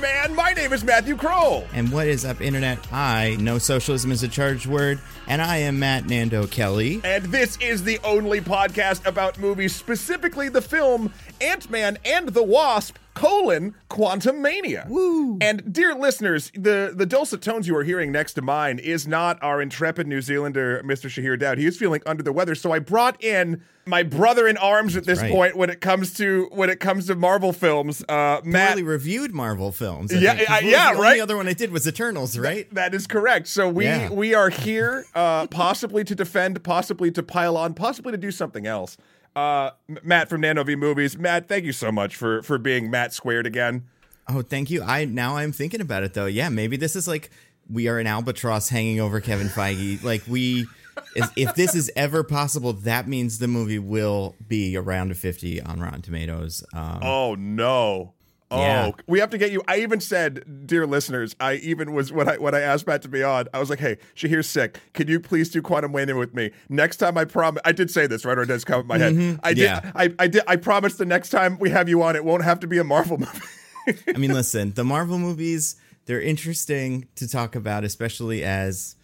Man. My name is Matthew Kroll. And what is up, Internet? I know socialism is a charged word, and I am Matt Nando Kelly. And this is the only podcast about movies, specifically the film Ant Man and the Wasp colon Quantumania. Woo. And dear listeners, the, the dulcet tones you are hearing next to mine is not our intrepid New Zealander, Mr. Shahir Daud. He is feeling under the weather, so I brought in my brother in arms at this right. point when it comes to when it comes to Marvel films. Uh, Matt, Poorly reviewed Marvel films. I Yeah, yeah, the right? only other one I did was Eternals, right? That is correct. So we Yeah. we are here, uh, possibly to defend, possibly to pile on, possibly to do something else. Uh, Matt from Nando V Movies. Matt, thank you so much for for being Matt squared again. Oh, thank you. I now I'm thinking about it though. Yeah, maybe this is like we are an albatross hanging over Kevin Feige. like we, if, if this is ever possible, that means the movie will be around a 50 on Rotten Tomatoes. Um, Oh no. Oh, Yeah. we have to get you. I even said, dear listeners, I even was when I when I asked Matt to be on, I was like, "Hey, Shahir's sick. Can you please do Quantumania with me next time? I promise." I did say this, right? Or it does come in my head. I did. Yeah. I, I did. I promise the next time we have you on, it won't have to be a Marvel movie. I mean, listen, the Marvel movies, they're interesting to talk about, especially as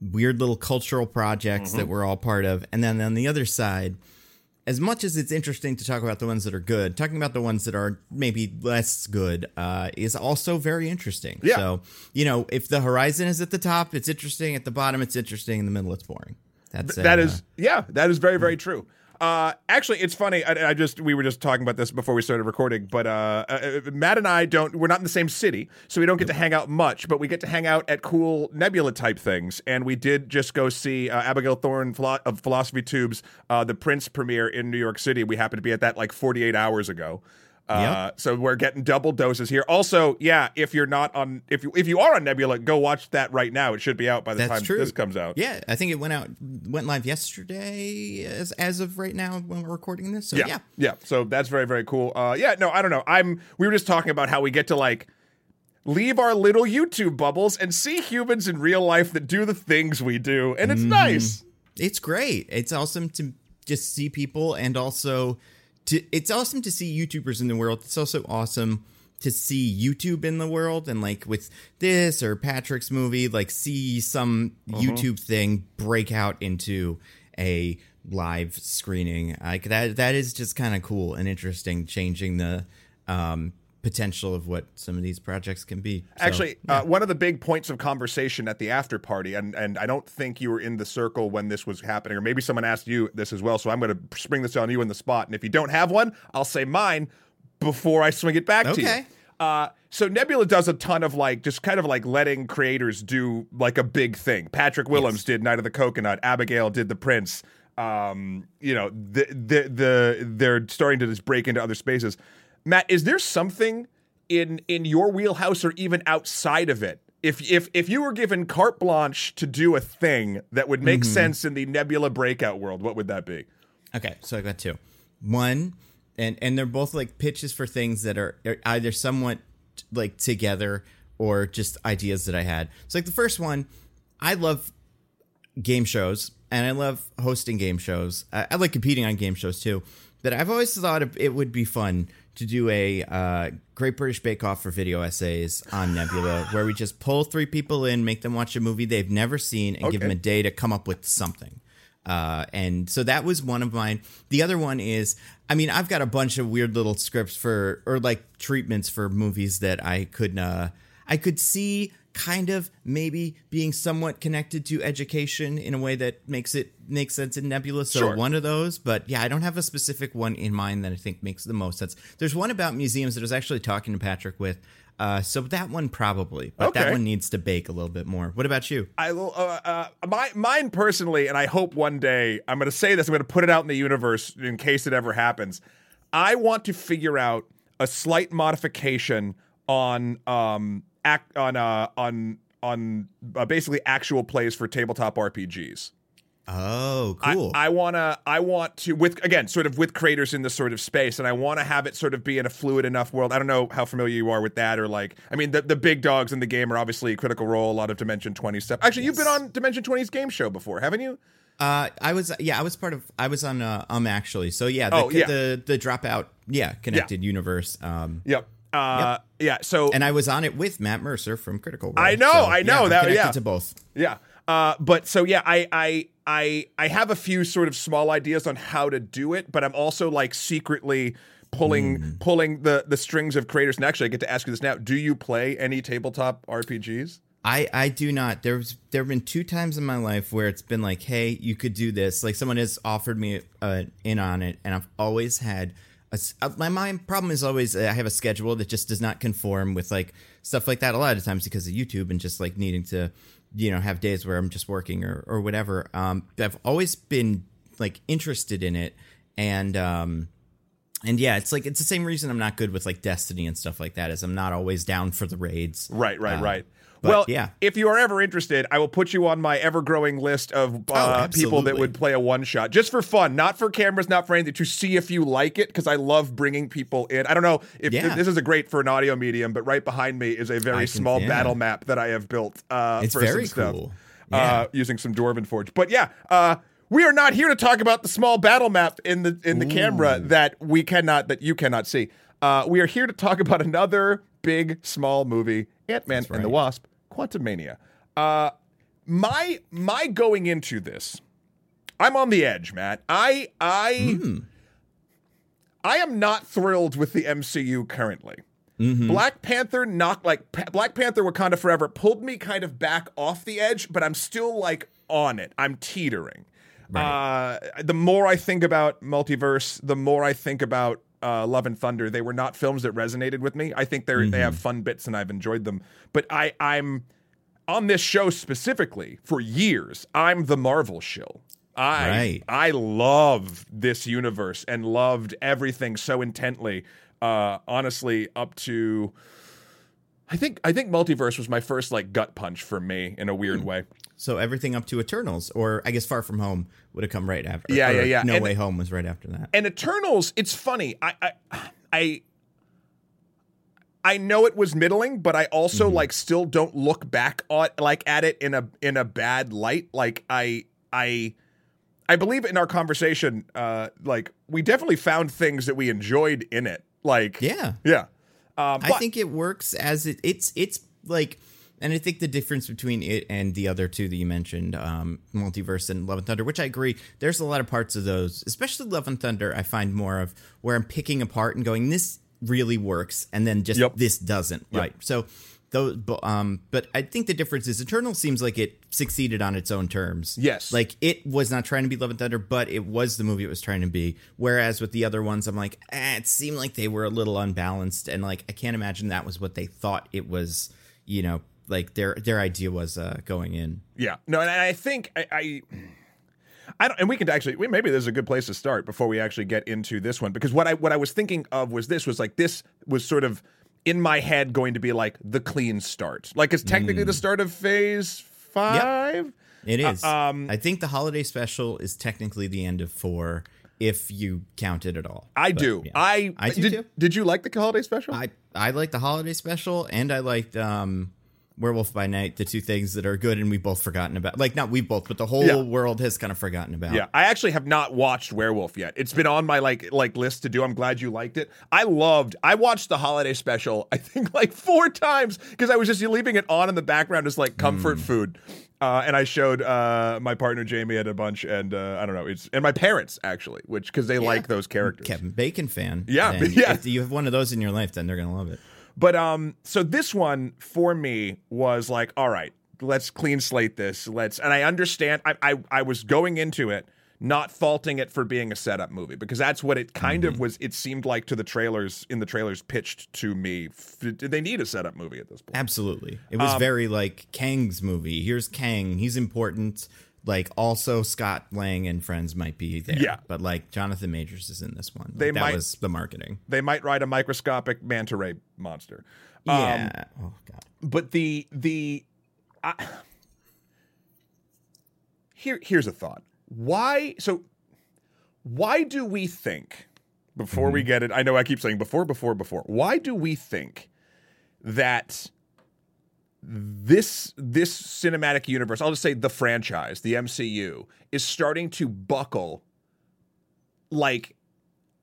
weird little cultural projects Mm-hmm. that we're all part of. And then on the other side, as much as it's interesting to talk about the ones that are good, talking about the ones that are maybe less good uh, is also very interesting. Yeah. So, you know, if the horizon is at the top, it's interesting. At the bottom, it's interesting. In the middle, it's boring. That's that uh, is yeah that is very very true uh actually it's funny I, I just we were just talking about this before we started recording but uh, uh matt and i don't we're not in the same city so we don't get to hang out much but we get to hang out at cool nebula type things and we did just go see uh, abigail thorne of philosophy tubes uh the prince premiere in new york city. We happened to be at that like 48 hours ago uh, so we're getting double doses here. Also, yeah, if you're not on, if you if you are on Nebula, go watch that right now. It should be out by the That's time true. this comes out. Yeah, I think it went out, went live yesterday, as as of right now when we're recording this. So yeah, yeah, yeah. So that's very, very cool. Uh, yeah, no, I don't know. I'm. We were just talking about how we get to like leave our little YouTube bubbles and see humans in real life that do the things we do, and it's nice. it's great. It's awesome to just see people and also to it's awesome to see YouTubers in the world. It's also awesome to see YouTube in the world and like with this or Patrick's movie, like see some YouTube thing break out into a live screening. Like that that is just kind of cool and interesting, changing the um potential of what some of these projects can be. So, Actually, uh, one of the big points of conversation at the after party, and and I don't think you were in the circle when this was happening, or maybe someone asked you this as well. So I'm going to spring this on you in the spot, and if you don't have one, I'll say mine before I swing it back to you. Okay. Uh, so Nebula does a ton of like just kind of like letting creators do like a big thing. Patrick Willems Yes. did Night of the Coconut. Abigail did The Prince. Um, you know, the, the the they're starting to just break into other spaces. Matt, is there something in in your wheelhouse or even outside of it? If if if you were given carte blanche to do a thing that would make mm-hmm. sense in the Nebula breakout world, what would that be? Okay, so I got two. One, and and they're both like pitches for things that are, are either somewhat like together or just ideas that I had. So like the first one, I love game shows and I love hosting game shows. I, I like competing on game shows too. But I've always thought it would be fun to do a uh, Great British Bake Off for video essays on Nebula, where we just pull three people in, make them watch a movie they've never seen, and give them a day to come up with something. Uh, and so that was one of mine. The other one is, I mean, I've got a bunch of weird little scripts for, or like treatments for movies that I could, uh, I could see kind of maybe being somewhat connected to education in a way that makes it makes sense in Nebula. So Sure. one of those, but yeah, I don't have a specific one in mind that I think makes the most sense. There's one about museums that I was actually talking to Patrick with. Uh, so that one probably, but that one needs to bake a little bit more. What about you? I will. Uh, uh, my mine personally, and I hope one day I'm going to say this. I'm going to put it out in the universe in case it ever happens. I want to figure out a slight modification on um act on uh on on uh, basically actual plays for tabletop RPGs. Oh, cool. I, wanna I want to with again sort of with creators in this sort of space, and I want to have it sort of be in a fluid enough world. I don't know how familiar you are with that, or like I mean the the big dogs in the game are obviously Critical Role, a lot of Dimension Twenty stuff. Actually, you've been on Dimension 20's game show before, haven't you? Uh, I was yeah, I was part of I was on uh, um actually. So yeah, the, Oh, yeah. the the dropout yeah connected universe. Um, Yep. Uh, yeah. So And I was on it with Matt Mercer from Critical Role. I know, So, I know, yeah, that- yeah. to both. Yeah. Uh, but so yeah, I I I I have a few sort of small ideas on how to do it, but I'm also like secretly pulling Hmm. pulling the the strings of creators. And actually, I get to ask you this now: Do you play any tabletop RPGs? I, I do not. There's there have been two times in my life where it's been like, hey, you could do this. Like someone has offered me uh, in on it, and I've always had my my problem is always uh, I have a schedule that just does not conform with like stuff like that. A lot of times because of YouTube and just like needing to, you know, have days where I'm just working or or whatever. Um, I've always been like interested in it, and um, and yeah, it's like it's the same reason I'm not good with like Destiny and stuff like that. Is I'm not always down for the raids. Right, right, Um, right. But, Well, yeah. If you are ever interested, I will put you on my ever-growing list of uh, people that Oh, would play a one-shot, just for fun, not for cameras, not for anything, to see if you like it. Because I love bringing people in. I don't know if Yeah. this is a great for an audio medium, but right behind me is a very can- small yeah. battle map that I have built. Uh, It's for very some stuff, cool. Uh, using some Dwarven Forge. But yeah. Uh, we are not here to talk about the small battle map in the in the camera that we cannot that you cannot see. Uh, we are here to talk about another big small movie, Ant Man and the right. Wasp, Quantumania. Uh, my my going into this, I'm on the edge, Matt. I I I am not thrilled with the MCU currently. Black Panther knocked like Pa- Black Panther Wakanda Forever pulled me kind of back off the edge, but I'm still like on it. I'm teetering. Uh, the more I think about multiverse, the more I think about uh, Love and Thunder. They were not films that resonated with me. I think they're they have fun bits and I've enjoyed them. But I I'm on this show specifically for years. I'm the Marvel shill. I Right. I love this universe and loved everything so intently. Uh, honestly, up to I think I think multiverse was my first like gut punch for me in a weird Hmm. way. So everything up to Eternals, or I guess Far From Home would have come right after. Yeah, yeah, yeah. No And- Way Home was right after that. And Eternals, it's funny. I I I, I know it was middling, but I also Mm-hmm. like still don't look back on like at it in a in a bad light. Like I I I believe in our conversation, uh, like we definitely found things that we enjoyed in it. Like Yeah, yeah. Um, I but- think it works as it. It's it's like, and I think the difference between it and the other two that you mentioned, um, Multiverse and Love and Thunder, which I agree, there's a lot of parts of those, especially Love and Thunder. I find more of where I'm picking apart and going, this really works, and then just Yep. this doesn't. Right. So. those, um, but I think the difference is Eternal seems like it succeeded on its own terms. Yes. like it was not trying to be Love and Thunder, but it was the movie it was trying to be. Whereas with the other ones, I'm like, eh, it seemed like they were a little unbalanced, and like I can't imagine that was what they thought it was. You know, like their their idea was uh, going in. Yeah. No, and I think I, I I don't and we can actually we, maybe this is a good place to start before we actually get into this one because what I what I was thinking of was this was like this was sort of in my head going to be like the clean start. Like it's technically the start of phase 5. It is. um, I think the holiday special is technically the end of four, if you count it at all. I But, do. yeah. I I do did, too. Did you like the holiday special? I I like the holiday special, and I liked um, Werewolf by Night. The two things that are good, and we've both forgotten about. Like not we both, but the whole Yeah. world has kind of forgotten about. Yeah, I actually have not watched Werewolf yet. It's been on my like like list to do. I'm glad you liked it. I loved. I watched the holiday special. I think like four times because I was just leaving it on in the background as like comfort food. Uh, and I showed uh, my partner Jamie at a bunch, and uh, I don't know, it's and my parents actually, which because they like those characters. Kevin Bacon fan. Yeah, yeah. If you have one of those in your life, then they're gonna love it. But um, so this one for me was like, all right, let's clean slate this. Let's, and I understand. I I, I was going into it not faulting it for being a setup movie because that's what it kind of was. It seemed like to the trailers in the trailers pitched to me. Did they need a setup movie at this point? Absolutely, it Um, was very like Kang's movie. Here's Kang. He's important. Like also Scott Lang and friends might be there. Yeah. but like Jonathan Majors is in this one. Like, They that might- was the marketing. They might write a microscopic manta ray monster. Um, yeah. oh god. but the the I, here here's a thought why so why do we think before we get it i know i keep saying before before before why do we think that this this cinematic universe i'll just say the franchise the mcu is starting to buckle. Like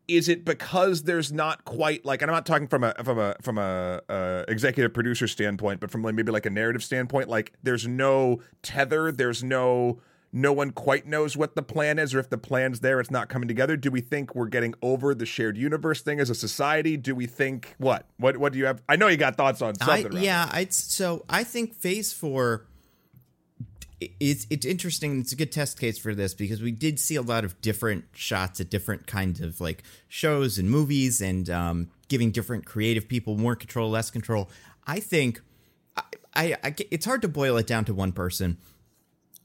is it because there's not quite like and I'm not talking from a from a from a uh, executive producer standpoint, but from like maybe like a narrative standpoint, like there's no tether, there's no no one quite knows what the plan is or if the plan's there it's not coming together do we think we're getting over the shared universe thing as a society do we think what what what do you have i know you got thoughts on I, something yeah, I so I think Phase Four. It's it's interesting. It's a good test case for this because we did see a lot of different shots at different kinds of like shows and movies and um, giving different creative people more control, less control. I think I, I, I it's hard to boil it down to one person.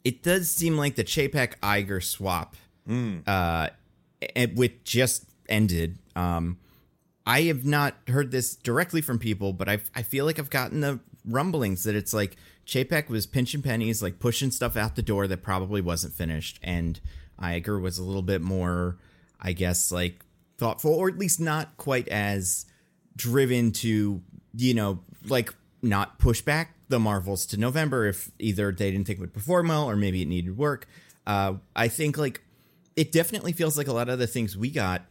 It does seem like the Chapek Iger swap, uh, and with just ended. Um, I have not heard this directly from people, but I I feel like I've gotten the rumblings that it's like Chapek was pinching pennies, like pushing stuff out the door that probably wasn't finished, and Iger was a little bit more, I guess, like thoughtful, or at least not quite as driven to, you know, like not push back the Marvels to November if either they didn't think it would perform well or maybe it needed work. Uh, I think like it definitely feels like a lot of the things we got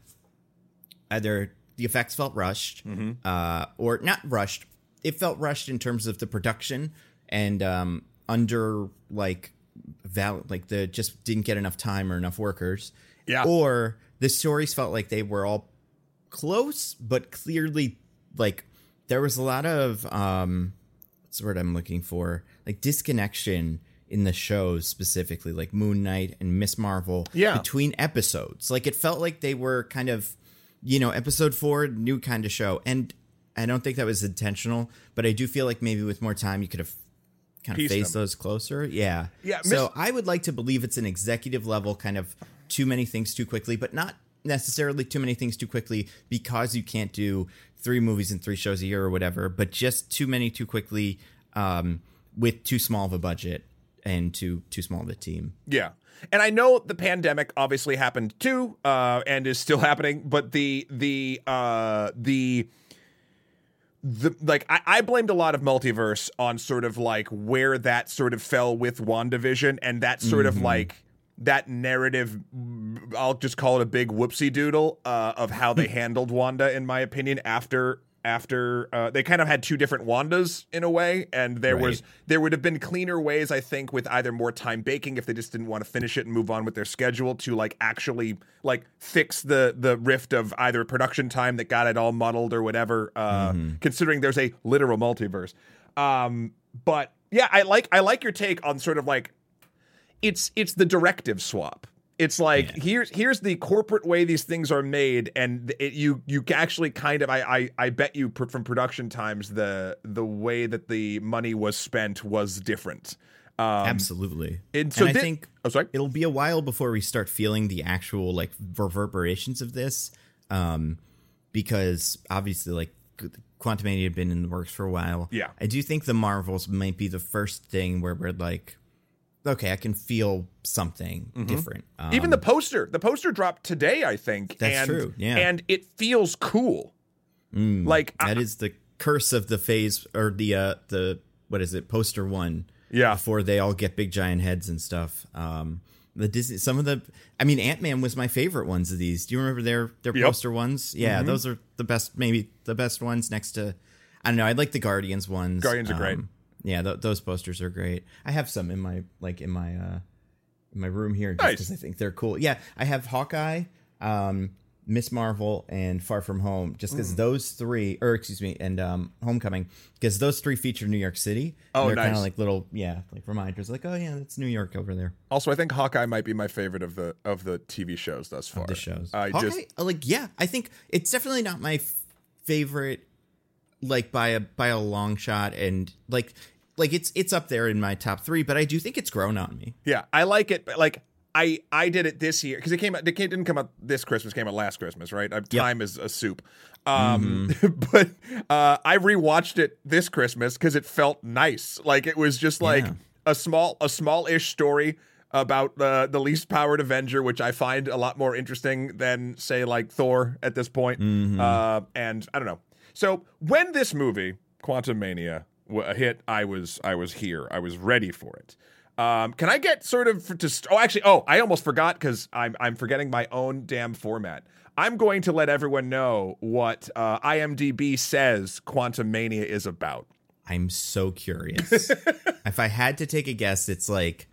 either the effects felt rushed uh, or not rushed. It felt rushed in terms of the production and um, under like val like the just didn't get enough time or enough workers. Yeah. Or the stories felt like they were all close, but clearly like there was a lot of um what's the word I'm looking for? Like disconnection in the shows specifically, like Moon Knight and Miss Marvel Yeah. between episodes. Like it felt like they were kind of you know, episode four, new kind of show. And I don't think that was intentional, but I do feel like maybe with more time you could have kind of phased those closer. Yeah. Yeah, So I would like to believe it's an executive level kind of too many things too quickly, but not necessarily too many things too quickly because you can't do three movies and three shows a year or whatever, but just too many too quickly um, with too small of a budget and too too small of a team. Yeah. And I know the pandemic obviously happened too, uh, and is still happening, but the the uh the the like I, I blamed a lot of multiverse on sort of like where that sort of fell with WandaVision and that sort of like that narrative I'll just call it a big whoopsie doodle uh, of how they handled Wanda in my opinion after after uh, they kind of had two different Wandas in a way and there was there would have been cleaner ways I think with either more time baking if they just didn't want to finish it and move on with their schedule to like actually like fix the the rift of either production time that got it all muddled or whatever uh considering there's a literal multiverse. Um but yeah I like I like your take on sort of like it's it's the directive swap. It's like here's here's the corporate way these things are made, and it, you you actually kind of I I, I bet you pr- from production times the the way that the money was spent was different. Um, Absolutely. and so and I thi- think oh sorry it'll be a while before we start feeling the actual like reverberations of this um because obviously like quantumania had been in the works for a while Yeah. i do think the marvels might be the first thing where we're like okay i can feel something different um, Mm-hmm. even the poster the poster dropped today I think That's and, true, yeah. and it feels cool like I- that is the curse of the phase or the uh the what is it poster one Yeah. before they all get big giant heads and stuff um the disney some of the i mean ant-man was my favorite ones of these do you remember their their Yep. Mm-hmm. poster ones yeah those are the best maybe the best ones next to i don't know i like the guardians ones Guardians are great. Yeah th- those posters are great i have some in my like in my uh in my room here just Nice. because i think they're cool yeah i have hawkeye um Miss Marvel and Far From Home, just Mm. because those three, or excuse me, and um, Homecoming, because those three feature New York City. Oh, they're kind of like little, yeah, like reminders, like, oh yeah, that's New York over there. also I think Hawkeye might be my favorite of the of the TV shows thus far. The shows, I Hawkeye, just uh, like, yeah, I think it's definitely not my f- favorite, like by a by a long shot, and like, like it's it's up there in my top three, but I do think it's grown on me. Yeah, I like it, but like I I did it this year because it came out. It didn't come out this Christmas. Came out last Christmas, right? Uh, Time is a soup. Um, but uh, I rewatched it this Christmas because it felt nice. Like it was just like Yeah. a small a small ish story about the the least powered Avenger, which I find a lot more interesting than say like Thor at this point. Uh, and I don't know. So when this movie Quantumania w- hit, I was I was here. I was ready for it. Um, can I get sort of for, to? st- Oh, actually, oh, I almost forgot because I'm I'm forgetting my own damn format. I'm going to let everyone know what uh, IMDb says Quantumania is about. I'm so curious. if I had to take a guess, it's like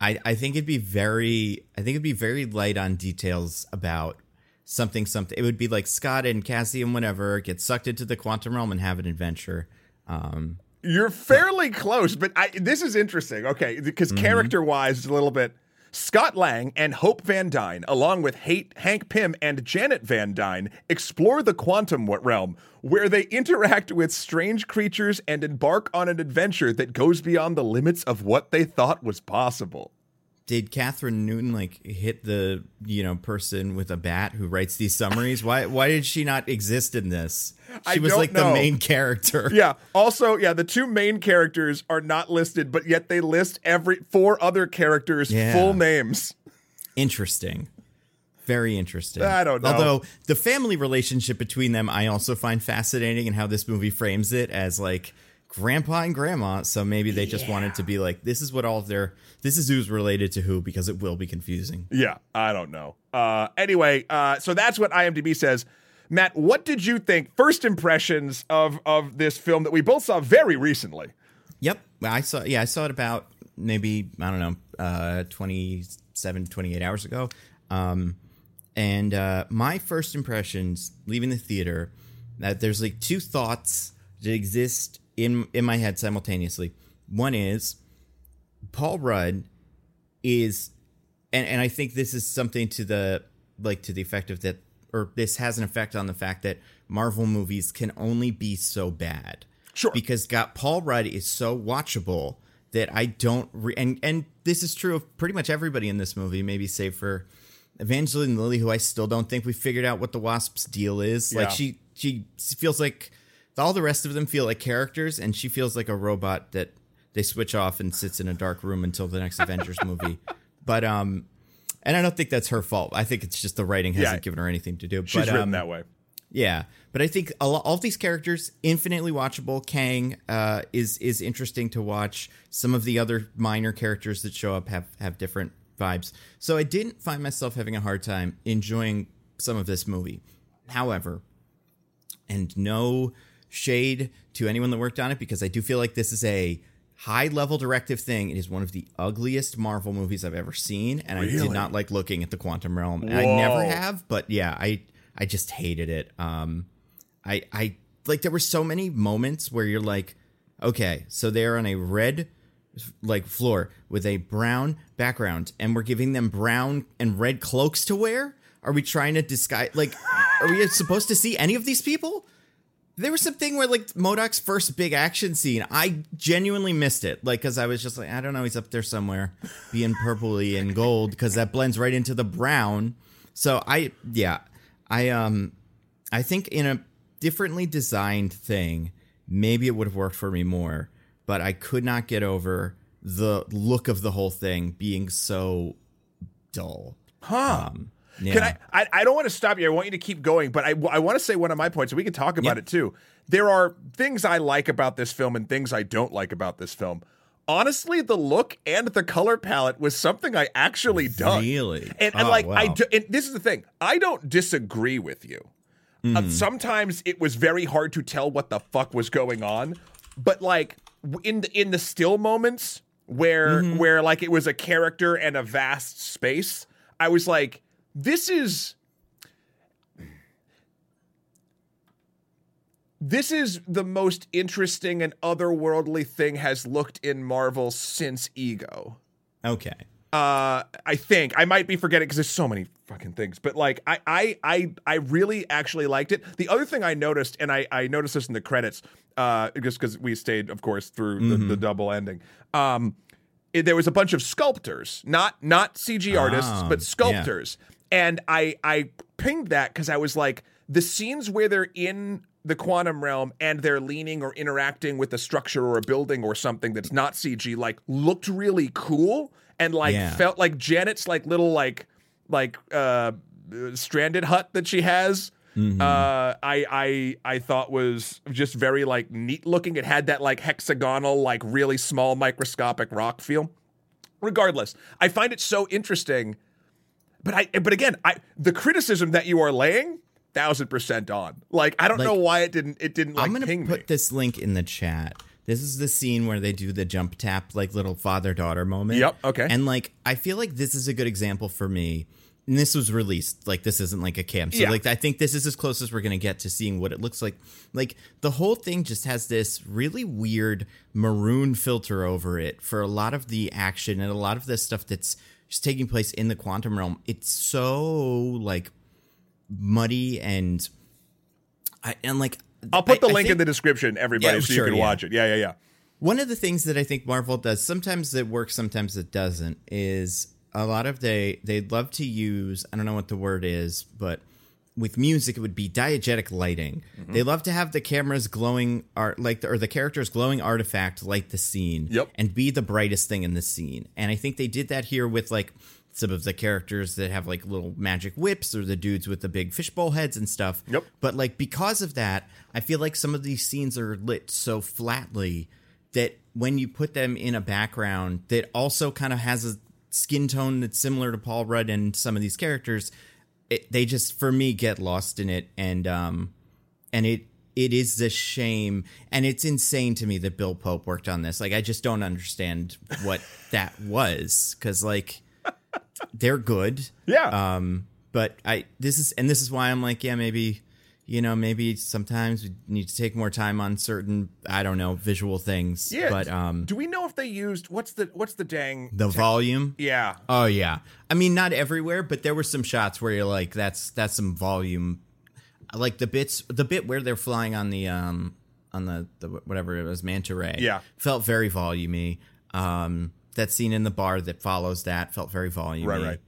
I I think it'd be very I think it'd be very light on details about something something. It would be like Scott and Cassie and whatever get sucked into the quantum realm and have an adventure. Um, You're fairly close, but I, this is interesting. Okay, because character wise, it's a little bit. Scott Lang and Hope Van Dyne, along with Hate, Hank Pym and Janet Van Dyne, explore the quantum realm, where they interact with strange creatures and embark on an adventure that goes beyond the limits of what they thought was possible. Did Kathryn Newton like hit the you know person with a bat who writes these summaries? Why why did she not exist in this? She I was like know. the main character. Yeah. Also, yeah, the two main characters are not listed, but yet they list every four other characters' Yeah. full names. Interesting. Very interesting. I don't know. Although the family relationship between them, I also find fascinating, and how this movie frames it as like grandpa and grandma. So maybe they just wanted to be like, this is what all of their, this is who's related to who, because it will be confusing. Yeah, I don't know. Uh, anyway, uh, so that's what IMDb says. Matt, what did you think? First impressions of of this film that we both saw very recently. Yep. I saw, yeah, I saw it about maybe, I don't know, uh, 27, 28 hours ago. Um, and uh, my first impressions leaving the theater, that there's like two thoughts that exist in in my head simultaneously. One is Paul Rudd is, and and I think this is something to the like to the effect of that, or this has an effect on the fact that Marvel movies can only be so bad. Sure. Because got Paul Rudd is so watchable that I don't re- and and this is true of pretty much everybody in this movie, maybe save for Evangeline Lilly, who I still don't think we figured out what the Wasp's deal is. Like she she feels like all the rest of them feel like characters, and she feels like a robot that they switch off and sits in a dark room until the next Avengers movie. But um, and I don't think that's her fault. I think it's just the writing hasn't Yeah. given her anything to do. She's but, written um, that way. yeah, but I think all of these characters infinitely watchable. Kang uh, is is interesting to watch. Some of the other minor characters that show up have have different vibes. So I didn't find myself having a hard time enjoying some of this movie. However, and no shade to anyone that worked on it because I do feel like this is a high level directive thing. It is one of the ugliest Marvel movies I've ever seen, and I did not like looking at the quantum realm. And I never have, but yeah, I I just hated it. Um, I I like there were so many moments where you're like, okay, so they're on a red like floor with a brown background and we're giving them brown and red cloaks to wear are we trying to disguise like are we supposed to see any of these people there was something where like MODOK's first big action scene i genuinely missed it. Like because i was just like i don't know he's up there somewhere being purpley and gold because that blends right into the brown. So i yeah i um i think in a differently designed thing maybe it would have worked for me more but i could not get over the look of the whole thing being so dull. Huh. um, yeah. Can I, I? I don't want to stop you. I want you to keep going, but I, I want to say one of my points, and we can talk about Yeah. it too. There are things I like about this film and things I don't like about this film. Honestly, the look and the color palette was something I actually dug. Really? And, and Oh, like I do, and this is the thing. I don't disagree with you. Uh, Hmm. sometimes it was very hard to tell what the fuck was going on, but like in the in the still moments where Mm-hmm. where like it was a character and a vast space, I was like, this is this is the most interesting and otherworldly thing has looked in Marvel since Ego. okay Uh, I think I might be forgetting because there's so many fucking things, but like I, I, I, I really actually liked it. The other thing I noticed, and I, I noticed this in the credits, uh, just because we stayed, of course, through the, the double ending. Um, it- there was a bunch of sculptors, not not CG artists, Ah, but yeah. And I, I pinged that because I was like, the scenes where they're in the quantum realm and they're leaning or interacting with a structure or a building or something that's not CG, like looked really cool and like Yeah. felt like Janet's like little like like uh stranded hut that she has. Mm-hmm. Uh, I I I thought was just very like neat looking. It had that like hexagonal, like really small microscopic rock feel. regardless, I find it so interesting. But I, but again, I the criticism that you are laying, thousand percent on. Like I don't Like, know why it didn't, it didn't like I'm gonna put me. this link in the chat. This is the scene where they do the jump tap, like little father daughter moment. Yep, okay. And like, I feel like this is a good example for me. And this was released. Like, this isn't like a cam. So, Yeah. like, I think this is as close as we're gonna get to seeing what it looks like. Like, the whole thing just has this really weird maroon filter over it for a lot of the action and a lot of the stuff that's just taking place in the quantum realm. It's so like muddy and. I, and like I'll put I- the I link in think- the description, everybody, Yeah, so sure, you can yeah. watch it. Yeah, yeah, yeah. One of the things that I think Marvel does, sometimes it works, sometimes it doesn't, is a lot of they they love to use, I don't know what the word is, but with music it would be diegetic lighting. Mm-hmm. They love to have the cameras glowing art like the, or the characters glowing artifact light the scene Yep. and be the brightest thing in the scene. And I think they did that here with like some of the characters that have like little magic whips or the dudes with the big fishbowl heads and stuff. Yep. But like because of that, I feel like some of these scenes are lit so flatly that when you put them in a background that also kind of has a skin tone that's similar to Paul Rudd and some of these characters, it, they just for me get lost in it and um and it it is a shame and it's insane to me that Bill Pope worked on this. Like I just don't understand what that was cuz like they're good. Yeah. Um, but I this is and this is why I'm like, yeah, maybe you know, maybe sometimes we need to take more time on certain I don't know visual things. yeah. But um, do we know if they used what's the what's the dang the volume. Yeah. Oh yeah. I mean, not everywhere, but there were some shots where you're like, that's that's some volume. Like the bits, the bit where they're flying on the um on the, the whatever it was manta ray. Yeah. felt very volumey. Um, that scene in the bar that follows that felt very volumey. Right, right.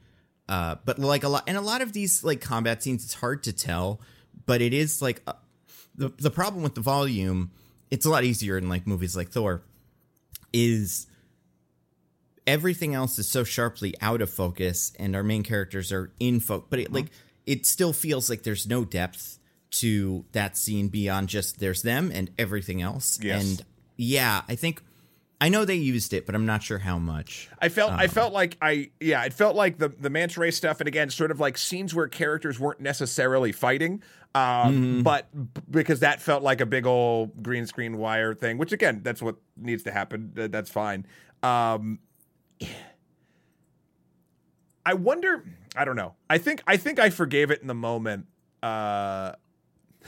Uh, but like a lot, and a lot of these like combat scenes, it's hard to tell, but it is like uh, the the problem with the volume. It's a lot easier in like movies like Thor. Is everything else is so sharply out of focus, and our main characters are in focus, but it like it still feels like there's no depth to that scene beyond just there's them and everything else. Yes. And yeah, I think I know they used it, but I'm not sure how much. I felt Um, I felt like I yeah, it felt like the the manta ray stuff and again sort of like scenes where characters weren't necessarily fighting. Um, Mm-hmm. but because that felt like a big old green screen wire thing, which again, that's what needs to happen. That's fine. Um, I wonder. I don't know. I think I think I forgave it in the moment. Uh,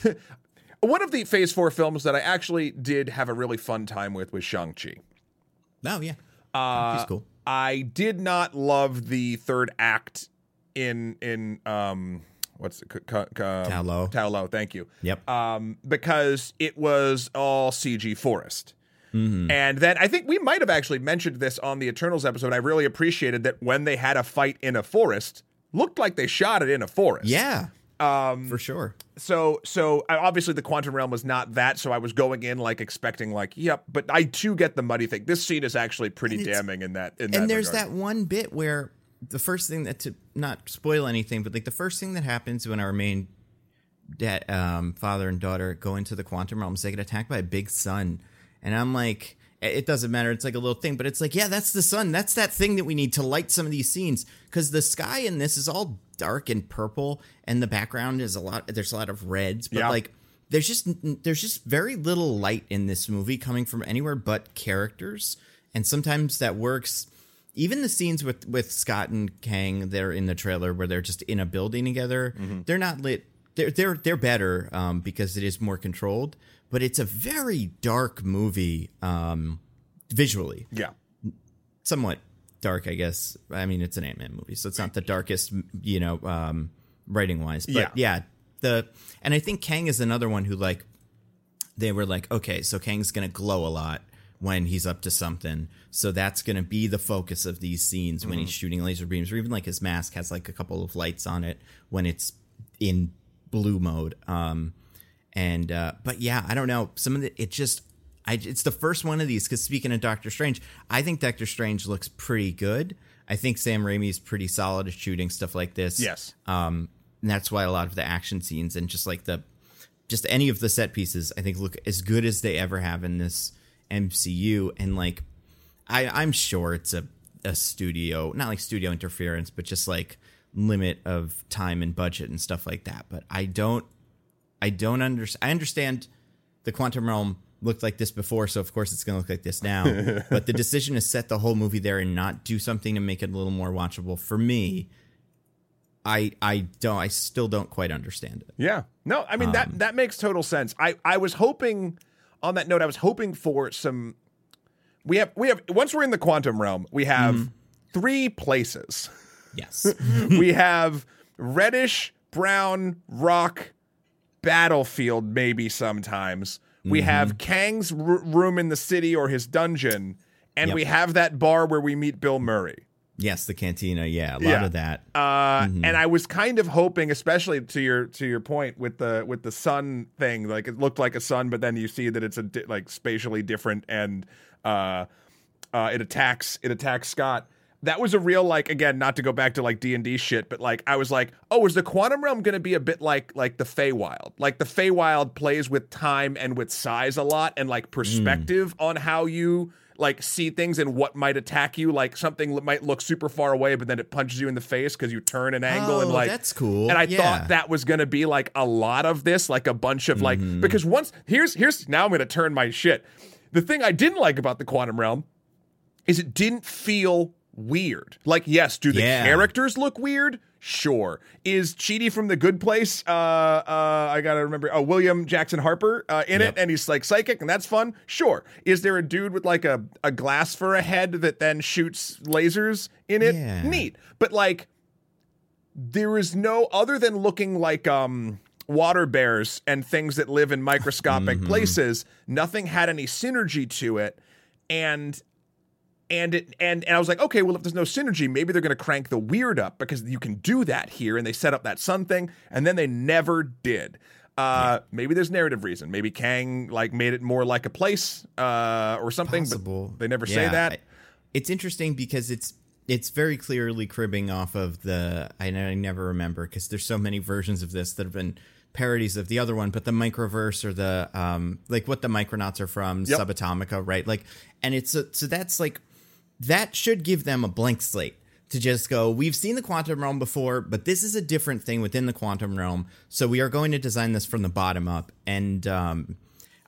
one of the Phase Four films that I actually did have a really fun time with was Shang Chi. Oh yeah, Uh, he's cool. I did not love the third act in in um what's it, c- c- um, Ta Lo. Ta Lo, thank you. Yep. Um, because it was all CG forest. Mm-hmm. And then I think we might have actually mentioned this on the Eternals episode. I really appreciated that when they had a fight in a forest, looked like they shot it in a forest. Yeah, Um, for sure. so so uh, obviously the quantum realm was not that so i was going in like expecting like yep but i too get the muddy thing this scene is actually pretty And damning in that in that and there's regard. that one bit where the first thing that to not spoil anything, but like the first thing that happens when our main dad, um, father and daughter go into the quantum realm is they get attacked by a big sun, and I'm like, it doesn't matter. It's like a little thing, but it's like, yeah, that's the sun. That's that thing that we need to light some of these scenes because the sky in this is all dark and purple, and the background is a lot. There's a lot of reds, but Yeah. like there's just there's just very little light in this movie coming from anywhere but characters and sometimes that works even the scenes with with Scott and Kang they're in the trailer where they're just in a building together they're not lit they're they're they're better um, because it is more controlled but it's a very dark movie um, visually yeah somewhat dark i guess i mean it's an ant-man movie so it's not the darkest you know um writing wise but Yeah. yeah. the and i think kang is another one who like they were like okay so kang's gonna glow a lot when he's up to something so that's gonna be the focus of these scenes when he's shooting laser beams or even like his mask has like a couple of lights on it when it's in blue mode um and uh but yeah i don't know some of the it just I, it's the first one of these because speaking of Doctor Strange, I think Doctor Strange looks pretty good. I think Sam Raimi is pretty solid at shooting stuff like this. Yes. um, and that's why a lot of the action scenes and just like the, just any of the set pieces, I think look as good as they ever have in this MCU. And like, I, I'm sure it's a a studio, not like studio interference, but just like limit of time and budget and stuff like that. But I don't, I don't understand. I understand the quantum realm looked like this before, so of course it's going to look like this now. but the decision to set the whole movie there and not do something to make it a little more watchable for me, I I don't I still don't quite understand it. Yeah. No, I mean Um, that that makes total sense. I I was hoping on that note I was hoping for some we have we have once we're in the quantum realm, we have Mm-hmm. three places. Yes. we have reddish brown rock battlefield maybe sometimes. We Mm-hmm. have Kang's r- room in the city or his dungeon and Yep. we have that bar where we meet Bill Murray. Yes, the cantina. Yeah, a lot Yeah. of that. Uh, Mm-hmm. and I was kind of hoping, especially to your to your point with the with the sun thing, like it looked like a sun, but then you see that it's a di- like spatially different, and uh, uh, it attacks it attacks Scott. That was a real like again, not to go back to like D and D shit, but like I was like, oh, is the quantum realm going to be a bit like like the Feywild? Like the Feywild plays with time and with size a lot, and like perspective on how you like see things and what might attack you. Like something that might look super far away, but then it punches you in the face because you turn an angle and Oh, like that's cool. And I Yeah. thought that was going to be like a lot of this, like a bunch of like Mm-hmm. because once here's here's now I'm to turn my shit. The thing I didn't like about the quantum realm is it didn't feel weird. Like, yes, do the Yeah. characters look weird? Sure. Is Chidi from The Good Place? Uh, uh, I gotta remember. Oh, William Jackson Harper uh, in Yep. it, and he's like psychic, and that's fun. Sure. Is there a dude with like a a glass for a head that then shoots lasers in it? Yeah. Neat. But like, there is no other than looking like um water bears and things that live in microscopic Mm-hmm. places nothing had any synergy to it and and it and, and I was like, okay, well, if there's no synergy, maybe they're going to crank the weird up because you can do that here, and they set up that sun thing, and then they never did. Uh, Maybe there's narrative reason. Maybe Kang like made it more like a place uh, or something, Possible. but they never say that. I- it's interesting because it's it's very clearly cribbing off of the I, I never remember because there's so many versions of this that have been parodies of the other one, but the microverse or the um like what the Micronauts are from Yep. Subatomica, right? Like, and it's a, so that's like that should give them a blank slate to just go we've seen the quantum realm before but this is a different thing within the quantum realm so we are going to design this from the bottom up. And um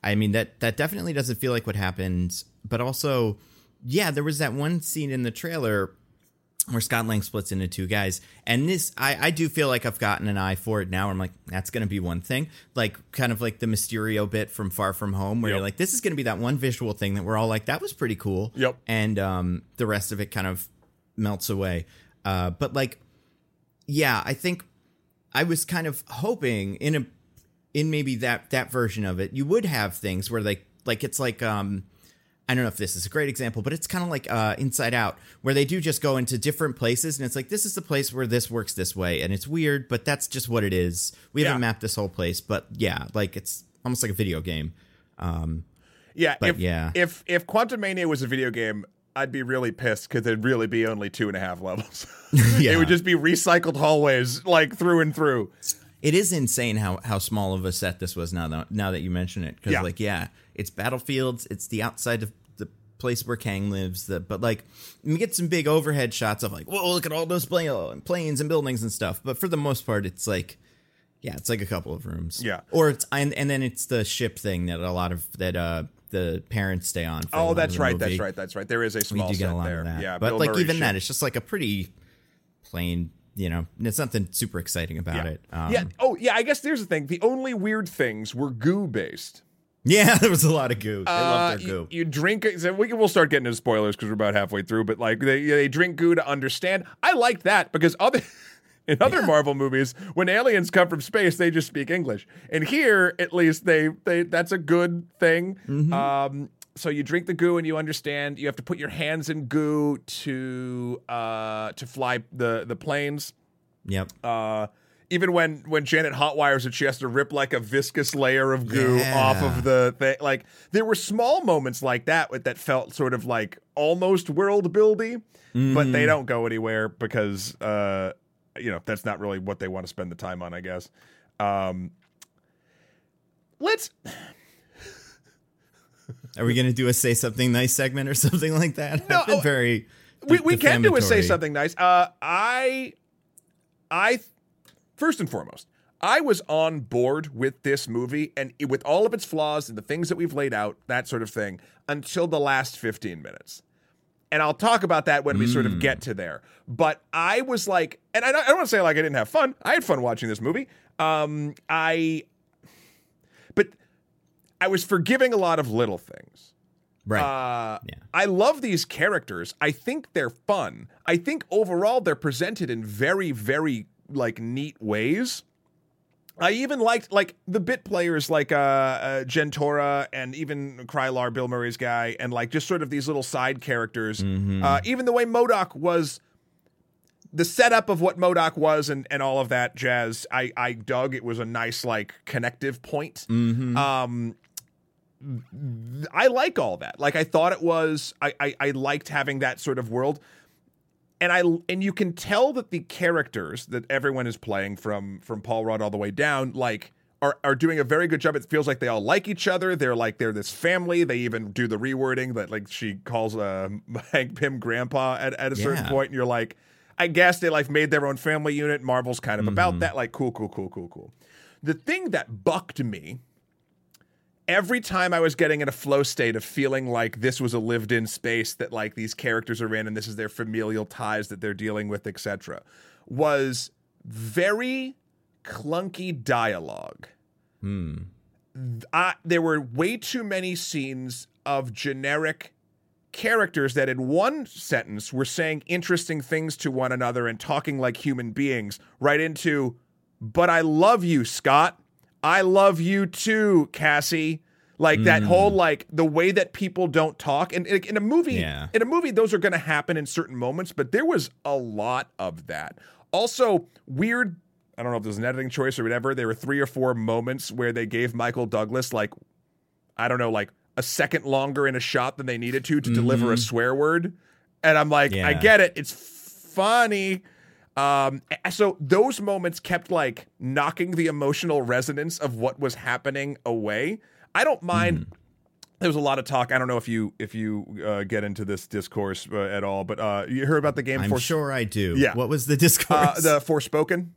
i mean that that definitely doesn't feel like what happened but also yeah there was that one scene in the trailer where Scott Lang splits into two guys. And this, I, I do feel like I've gotten an eye for it now. I'm like, that's going to be one thing. Like, kind of like the Mysterio bit from Far From Home, where Yep. you're like, this is going to be that one visual thing that we're all like, that was pretty cool. Yep. And um, the rest of it kind of melts away. Uh, but like, yeah, I think I was kind of hoping in a in maybe that that version of it, you would have things where like like it's like um I don't know if this is a great example, but it's kind of like uh, Inside Out, where they do just go into different places, and it's like this is the place where this works this way, and it's weird, but that's just what it is. We Yeah. haven't mapped this whole place, but yeah, like it's almost like a video game. Yeah, But if, yeah. if if Quantumania was a video game, I'd be really pissed because it'd really be only two and a half levels. Yeah. It would just be recycled hallways like through and through. It is insane how how small of a set this was now that now that you mention it, because Yeah. like yeah, it's battlefields, it's the outside of the place where Kang lives, the, but like we get some big overhead shots of like whoa, look at all those plane, planes and buildings and stuff, but for the most part, it's like. Yeah, it's like a couple of rooms. Yeah. or it's and, and then it's the ship thing that a lot of that uh the parents stay on. For Oh, that's right. That's right. That's right. There is a small We do get set a lot there. of that. Yeah, but Bill like Murray even ship. that, it's just like a pretty plain. You know, there's nothing super exciting about yeah. it. Um, yeah. Oh, yeah. I guess there's the thing. The only weird things were goo based. Yeah, there was a lot of goo. They Uh, love their goo. you drink it. So we can, we'll start getting into spoilers because we're about halfway through. But like they they drink goo to understand. I liked that because other. In other Marvel movies, when aliens come from space, they just speak English. And here, at least, they they that's a good thing. Mm-hmm. Um, so you drink the goo and you understand. You have to put your hands in goo to uh, to fly the the planes. Yep. Uh, even when when Janet hotwires it, she has to rip like a viscous layer of goo Yeah. off of the thing. Like there were small moments like that that felt sort of like almost world buildy, but Mm-hmm. they don't go anywhere because uh, you know that's not really what they want to spend the time on. I guess. Um, let's Are we gonna do a say something nice segment or something like that? No, oh, very we, we can do a say something nice. Uh, I, I, first and foremost, I was on board with this movie and it- with all of its flaws and the things that we've laid out, that sort of thing, until the last 15 minutes. And I'll talk about that when we sort of get to there. But I was like, and I don't, I don't want to say like I didn't have fun. I had fun watching this movie. Um, I, but I was forgiving a lot of little things. Right. Uh, Yeah. I love these characters. I think they're fun. I think overall they're presented in very, very like neat ways. I even liked like the bit players like uh, uh Jentorra and even Krylar, Bill Murray's guy, and like just sort of these little side characters. Uh, even the way MODOK was the setup of what MODOK was and, and all of that jazz, I, I dug. It was a nice like connective point. Um I like all that. Like I thought it was I, I I liked having that sort of world. And I and you can tell that the characters that everyone is playing from from Paul Rudd all the way down like are are doing a very good job. It feels like they all like each other. They're like they're this family. They even do the rewording that like she calls uh, Hank Pym grandpa at, at a certain Yeah. point, and you're like, I guess they like made their own family unit. Marvel's kind of about that. Like cool, cool, cool, cool, cool. The thing that bucked me every time I was getting in a flow state of feeling like this was a lived in space that like these characters are in and this is their familial ties that they're dealing with, etc., was very clunky dialogue. Hmm. I, there were way too many scenes of generic characters that in one sentence were saying interesting things to one another and talking like human beings right into but i love you scott i love you too cassie like that hmm. whole like the way that people don't talk and in, in a movie Yeah. in a movie those are going to happen in certain moments but there was a lot of that also weird i don't know if there's an editing choice or whatever there were three or four moments where they gave michael douglas like I don't know, like a second longer in a shot than they needed to to deliver a mm-hmm. swear word. And I'm like, I get it. It's funny. Um, so those moments kept like knocking the emotional resonance of what was happening away. I don't mind. There was a lot of talk. I don't know if you if you uh, get into this discourse uh, at all, but uh, you heard about the game I'm for sure I do. Yeah. What was the discourse? uh, the Forspoken.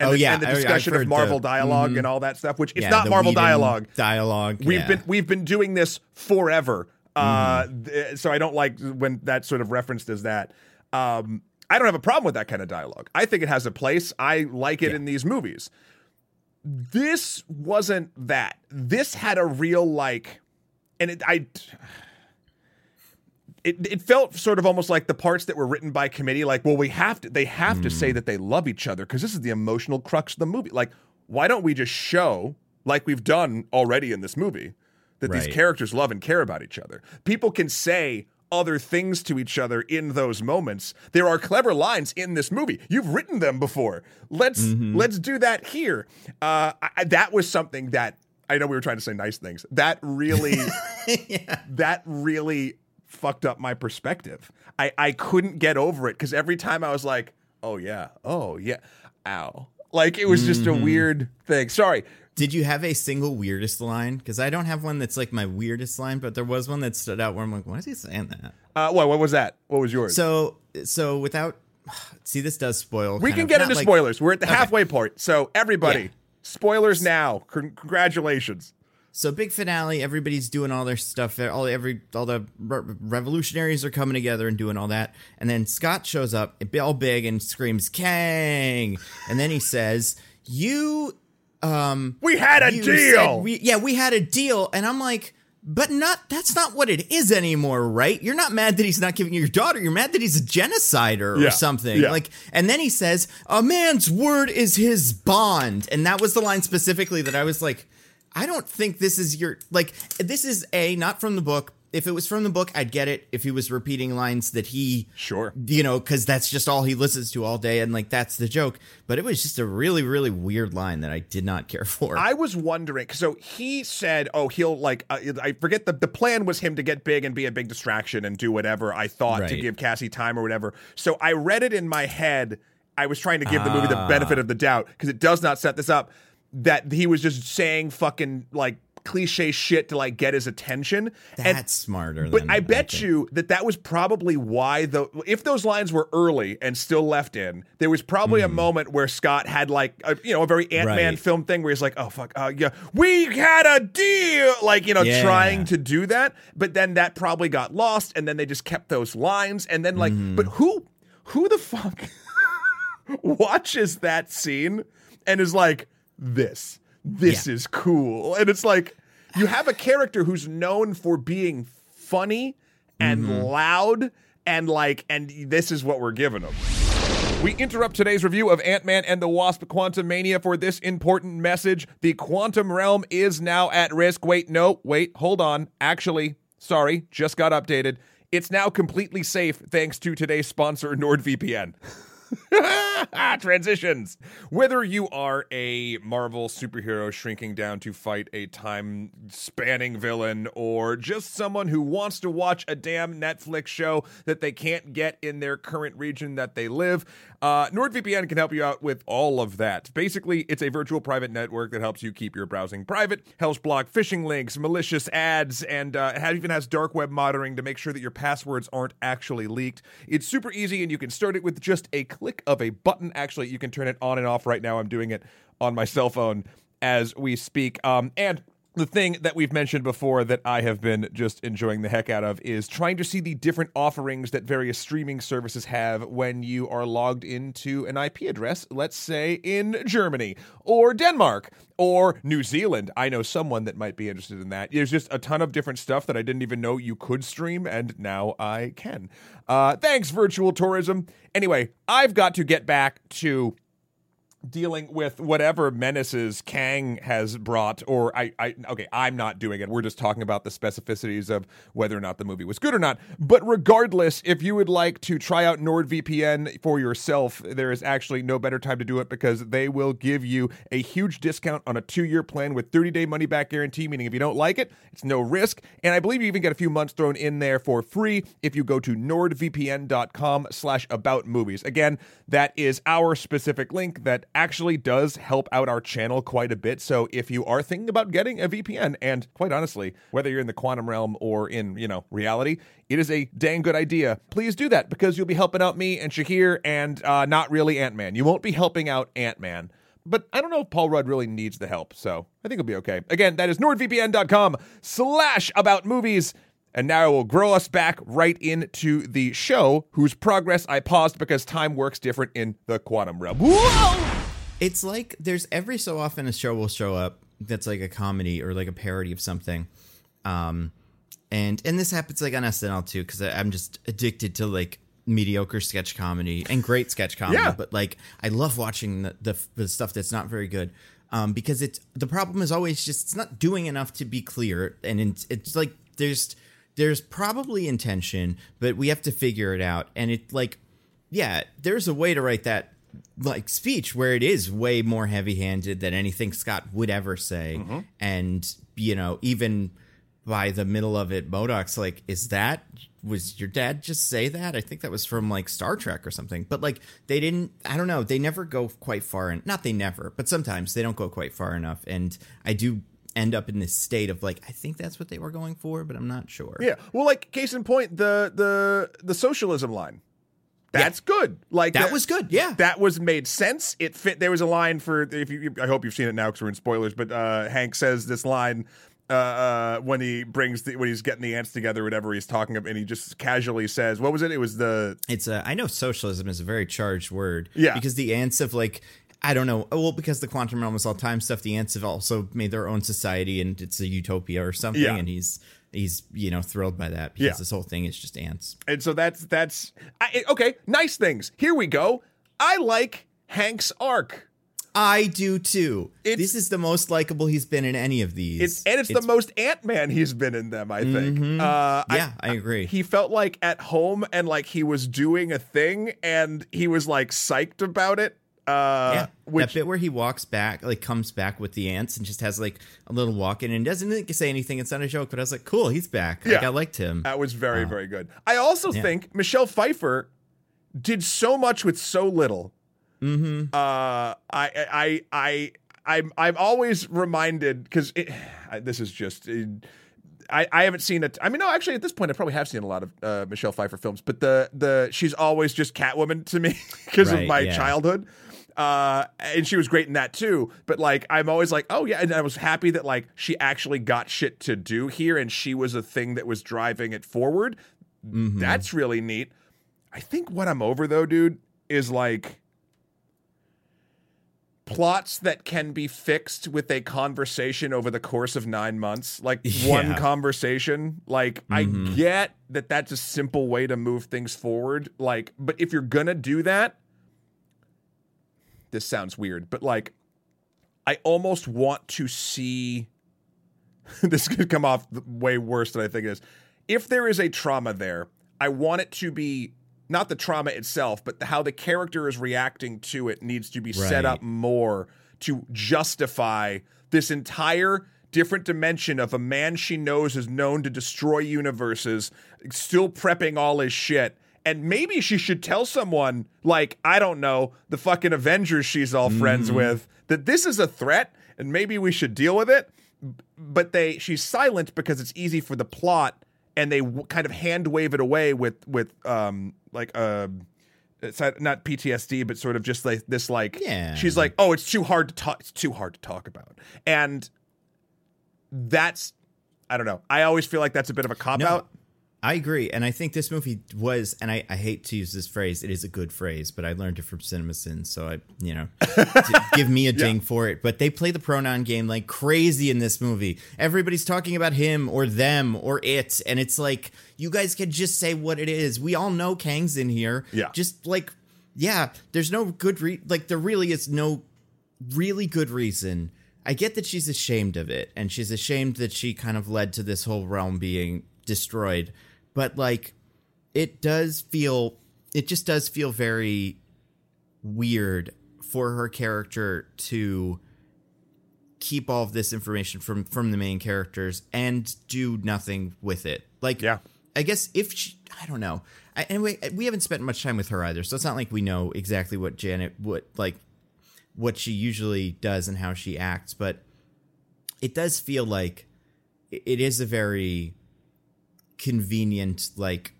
And Oh, the, yeah. and the discussion of Marvel the- dialogue and all that stuff, which it's Yeah, not Marvel dialogue. Dialogue. We've yeah. been we've been doing this forever. Uh, Mm-hmm. th- so I don't like when that sort of referenced as that. Um, I don't have a problem with that kind of dialogue. I think it has a place. I like it in these movies. This wasn't that. This had a real like, and it I. It, it felt sort of almost like the parts that were written by committee like well we have to they have to say hmm. that they love each other because this is the emotional crux of the movie like why don't we just show like we've done already in this movie that these characters love and care about each other people can say other things to each other in those moments. There are clever lines in this movie. You've written them before. Let's let's do that here. Uh I, that was something that i know we were trying to say nice things. That really that really fucked up my perspective. I, I couldn't get over it because every time I was like, oh yeah, oh yeah, ow. Like it was just a weird thing. Sorry. Did you have a single weirdest line? Because I don't have one that's like my weirdest line, but there was one that stood out where I'm like, why is he saying that? Uh, what, what was that? What was yours? So, so without see, this does spoil. We can of, get into like, spoilers. We're at the halfway point. So everybody, Yeah. spoilers now. Con- congratulations. So big finale. Everybody's doing all their stuff. All every all the re- revolutionaries are coming together and doing all that. And then Scott shows up, all big, and screams "Kang!" And then he says, "You, um, We had a deal. we- yeah, we had a deal." And I'm like. But not that's not what it is anymore, right? You're not mad that he's not giving you your daughter. You're mad that he's a genocider Yeah, or something. yeah. Like and then he says, "A man's word is his bond." And that was the line specifically that I was like, I don't think this is your like this is a not from the book. If it was from the book, I'd get it. If he was repeating lines that he Sure. you know, because that's just all he listens to all day, and like that's the joke. But it was just a really, really weird line that I did not care for. I was wondering. So he said, "Oh, he'll like." Uh, I forget the the plan was him to get big and be a big distraction and do whatever I thought to give Cassie time or whatever. So I read it in my head. I was trying to give the movie the benefit of the doubt because it does not set this up. That he was just saying fucking like cliche shit to like get his attention. That's and, smarter. but I bet think. you that that was probably why the if those lines were early and still left in, there was probably a moment where Scott had like a, you know a very Ant Man Hmm. Right. film thing where he's like, oh fuck, uh, yeah, we had a deal, like you know, Yeah. trying to do that, but then that probably got lost, and then they just kept those lines, and then like, Mm-hmm. but who who the fuck watches that scene and is like, this, this is cool. And it's like, you have a character who's known for being funny and Mm-hmm. loud and like, and this is what we're giving him. We interrupt today's review of Ant Man and the Wasp Quantumania for this important message. The quantum realm is now at risk. Wait, no, wait, hold on. Actually, sorry, just got updated. It's now completely safe thanks to today's sponsor, NordVPN. Transitions. Whether you are a Marvel superhero shrinking down to fight a time spanning villain, or just someone who wants to watch a damn Netflix show that they can't get in their current region that they live, uh, NordVPN can help you out with all of that. Basically, it's a virtual private network that helps you keep your browsing private, helps block phishing links, malicious ads, and uh, even has dark web monitoring to make sure that your passwords aren't actually leaked. It's super easy, and you can start it with just a click of a button. Actually, you can turn it on and off right now. I'm doing it on my cell phone as we speak. Um, and the thing that we've mentioned before that I have been just enjoying the heck out of is trying to see the different offerings that various streaming services have when you are logged into an IP address, let's say in Germany or Denmark or New Zealand. I know someone that might be interested in that. There's just a ton of different stuff that I didn't even know you could stream, and now I can. Uh, thanks, virtual tourism. Anyway, I've got to get back to dealing with whatever menaces Kang has brought, or I, I, okay, I'm not doing it. We're just talking about the specificities of whether or not the movie was good or not. But regardless, if you would like to try out NordVPN for yourself, there is actually no better time to do it because they will give you a huge discount on a two-year plan with 30-day money-back guarantee. Meaning, if you don't like it, it's no risk, and I believe you even get a few months thrown in there for free if you go to NordVPN.com/slash about movies. Again, that is our specific link that actually does help out our channel quite a bit. So if you are thinking about getting a VPN, and quite honestly, whether you're in the quantum realm or in, you know, reality, it is a dang good idea. Please do that because you'll be helping out me and Shahir and uh, not really Ant Man. You won't be helping out Ant Man. But I don't know if Paul Rudd really needs the help, so I think it'll be okay. Again, that is nordvpn.com slash about movies. And now I will grow us back right into the show, whose progress I paused because time works different in the quantum realm. Whoa! It's like there's every so often a show will show up that's like a comedy or like a parody of something. Um, and and this happens like on SNL too because I'm just addicted to like mediocre sketch comedy and great sketch comedy. Yeah. But like I love watching the, the the stuff that's not very good. Um, because it's the problem is always just it's not doing enough to be clear, and it's, it's like there's there's probably intention, but we have to figure it out. And it like yeah, there's a way to write that like speech where it is way more heavy-handed than anything Scott would ever say, mm-hmm. and you know even by the middle of it, MODOK's like, "Is that was your dad just say that?" I think that was from like Star Trek or something. But like they didn't. I don't know. They never go quite far, and not they never, but sometimes they don't go quite far enough. And I do end up in this state of like, I think that's what they were going for, but I'm not sure. Yeah. Well, like case in point, the the the socialism line. That's good. Like That was good, yeah. That was made sense. It fit. There was a line for if you. I hope you've seen it now because we're in spoilers. But uh, Hank says this line uh, uh, when he brings the, when he's getting the ants together, whatever he's talking about, and he just casually says, "What was it? It was the it's a i know socialism is a very charged word Yeah. because the ants have like i don't know well because the quantum realm is all time stuff the ants have also made their own society and it's a utopia or something Yeah. and he's he's you know thrilled by that because Yeah. this whole thing is just ants And so that's that's I, okay. Nice things. Here we go. I like Hank's arc. i do too It's- this is the most likable he's been in any of these It's and it's, the most Ant Man he's been in them. I think. Uh, yeah I, agree he felt like at home and like he was doing a thing and he was like psyched about it. Uh, yeah, which that bit where he walks back, like comes back with the ants, and just has like a little walk in, and doesn't like, say anything. It's not a joke, but I was like, "Cool, he's back." Like Yeah. I liked him. that was very very good. I also Yeah. think Michelle Pfeiffer did so much with so little. Mm-hmm. Uh, I I I. I'm I'm always reminded because this is just. Uh, I, I haven't seen it. I mean, no, actually, at this point, I probably have seen a lot of uh, Michelle Pfeiffer films, but the the she's always just Catwoman to me because Right, of my yeah. childhood. Uh, and she was great in that too. But like, I'm always like, oh yeah, and I was happy that like she actually got shit to do here, and she was a thing that was driving it forward. Mhm. That's really neat. I think what I'm over though, dude, is like plots that can be fixed with a conversation over the course of nine months like one conversation like i Mhm. get that that's a simple way to move things forward like but if you're gonna do that this sounds weird but like i almost want to see this could come off way worse than i think it is. If there is a trauma there i want it to be not the trauma itself but how the character is reacting to it needs to be set up more to justify this entire different dimension of a man she knows is known to destroy universes still prepping all his shit and maybe she should tell someone like i don't know the fucking avengers she's all friends with that this is a threat and maybe we should deal with it. But they she's silent because it's easy for the plot and they w- kind of hand wave it away with with um like uh it's not- not PTSD but sort of just like this like Yeah. she's like oh it's too hard to talk it's too hard to talk about. And that's I don't know. I always feel like that's a bit of a cop No, out I agree, and I think this movie was, and I, I hate to use this phrase. It is a good phrase, but I learned it from CinemaSins, so I, you know, give me a ding for it. But they play the pronoun game like crazy in this movie. Everybody's talking about him or them or it, and it's like you guys can just say what it is. We all know Kang's in here. Yeah. just like yeah, there's no good re like there really is no really good reason. I get that she's ashamed of it, and she's ashamed that she kind of led to this whole realm being destroyed. But like, it does feel, it just does feel very weird for her character to keep all of this information from from the main characters and do nothing with it. Like, Yeah. I guess if she, I don't know. I, anyway, we haven't spent much time with her either, so it's not like we know exactly what Janet, what like, what she usually does and how she acts. But it does feel like it it is a very convenient, like,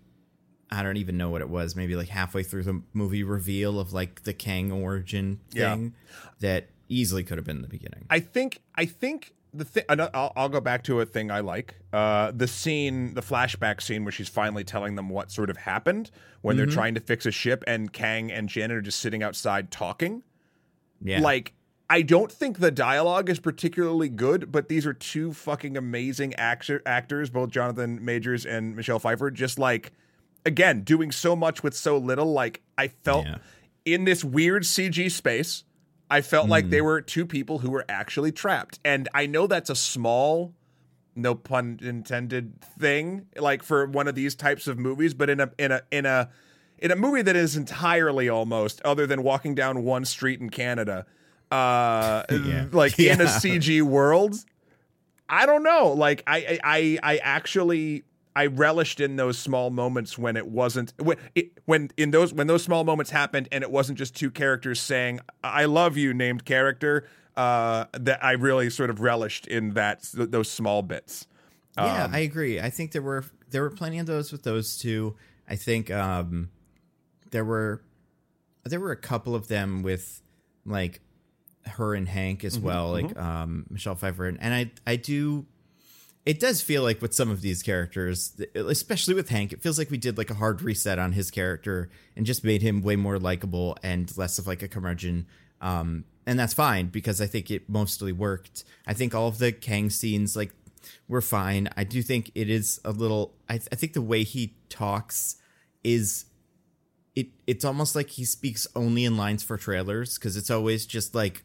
I don't even know what it was. Maybe like halfway through the movie reveal of like the Kang origin Yeah. thing that easily could have been the beginning. I think I think the thing I'll, I'll go back to a thing I like uh, the scene the flashback scene where she's finally telling them what sort of happened when they're trying to fix a ship and Kang and Janet are just sitting outside talking yeah, like I don't think the dialogue is particularly good, but these are two fucking amazing actor- actors, both Jonathan Majors and Michelle Pfeiffer. Just like, again, doing so much with so little. Like, I felt Yeah. in this weird CG space, I felt like they mm. were two people who were actually trapped. And I know that's a small, no pun intended, thing, like for one of these types of movies, but in a in a in a in a movie that is entirely almost other than walking down one street in Canada, uh, Yeah. like in a CG world, I don't know. Like I, I, I actually I relished in those small moments when it wasn't when it, when in those when those small moments happened and it wasn't just two characters saying "I love you" named character. Uh, that I really sort of relished in that those small bits. Yeah, Um, I agree. I think there were there were plenty of those with those two. I think um there were there were a couple of them with like her and Hank as Mm-hmm, well, like um Michelle Pfeiffer and, and I I do it does feel like with some of these characters, especially with Hank, it feels like we did like a hard reset on his character and just made him way more likable and less of like a curmudgeon. Um, and that's fine because I think it mostly worked. I think all of the Kang scenes like were fine. I do think it is a little. I, I think the way he talks is it. It's almost like he speaks only in lines for trailers because it's always just like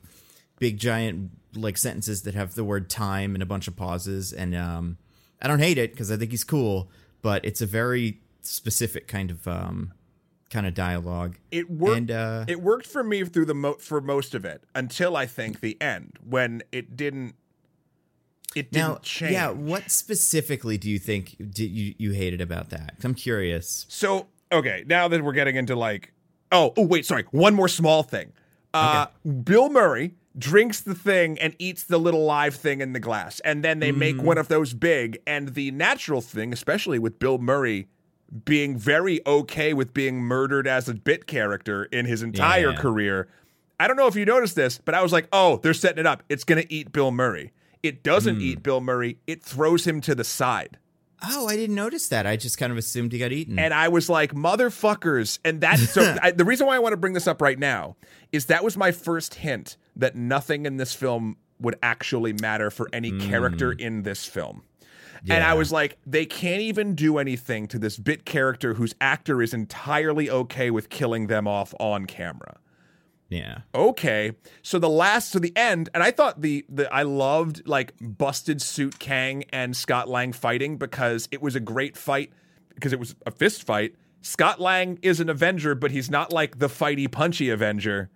big giant like sentences that have the word time and a bunch of pauses and um i don't hate it because i think he's cool but it's a very specific kind of um kind of dialogue It worked. and uh it worked for me through the mo- for most of it until I think the end when it didn't. It didn't now change. yeah what specifically do you think did you you hated about that i'm curious So okay, now that we're getting into like, oh, oh wait, sorry, one more small thing. Uh, Bill Murray drinks the thing and eats the little live thing in the glass. And then they make mm. one of those big. And the natural thing, especially with Bill Murray being very okay with being murdered as a bit character in his entire Yeah. career. I don't know if you noticed this, but I was like, oh, they're setting it up. It's going to eat Bill Murray. It doesn't mm. eat Bill Murray, it throws him to the side. Oh, I didn't notice that. I just kind of assumed he got eaten. And I was like, motherfuckers. And that's so I, the reason why I want to bring this up right now is that was my first hint that nothing in this film would actually matter for any hmm. character in this film. And I was like, they can't even do anything to this bit character whose actor is entirely okay with killing them off on camera yeah. okay. So the last to the end and i thought the the i loved like busted suit kang and scott lang fighting because it was a great fight because it was a fist fight. Scott lang is an avenger but he's not like the fighty punchy avenger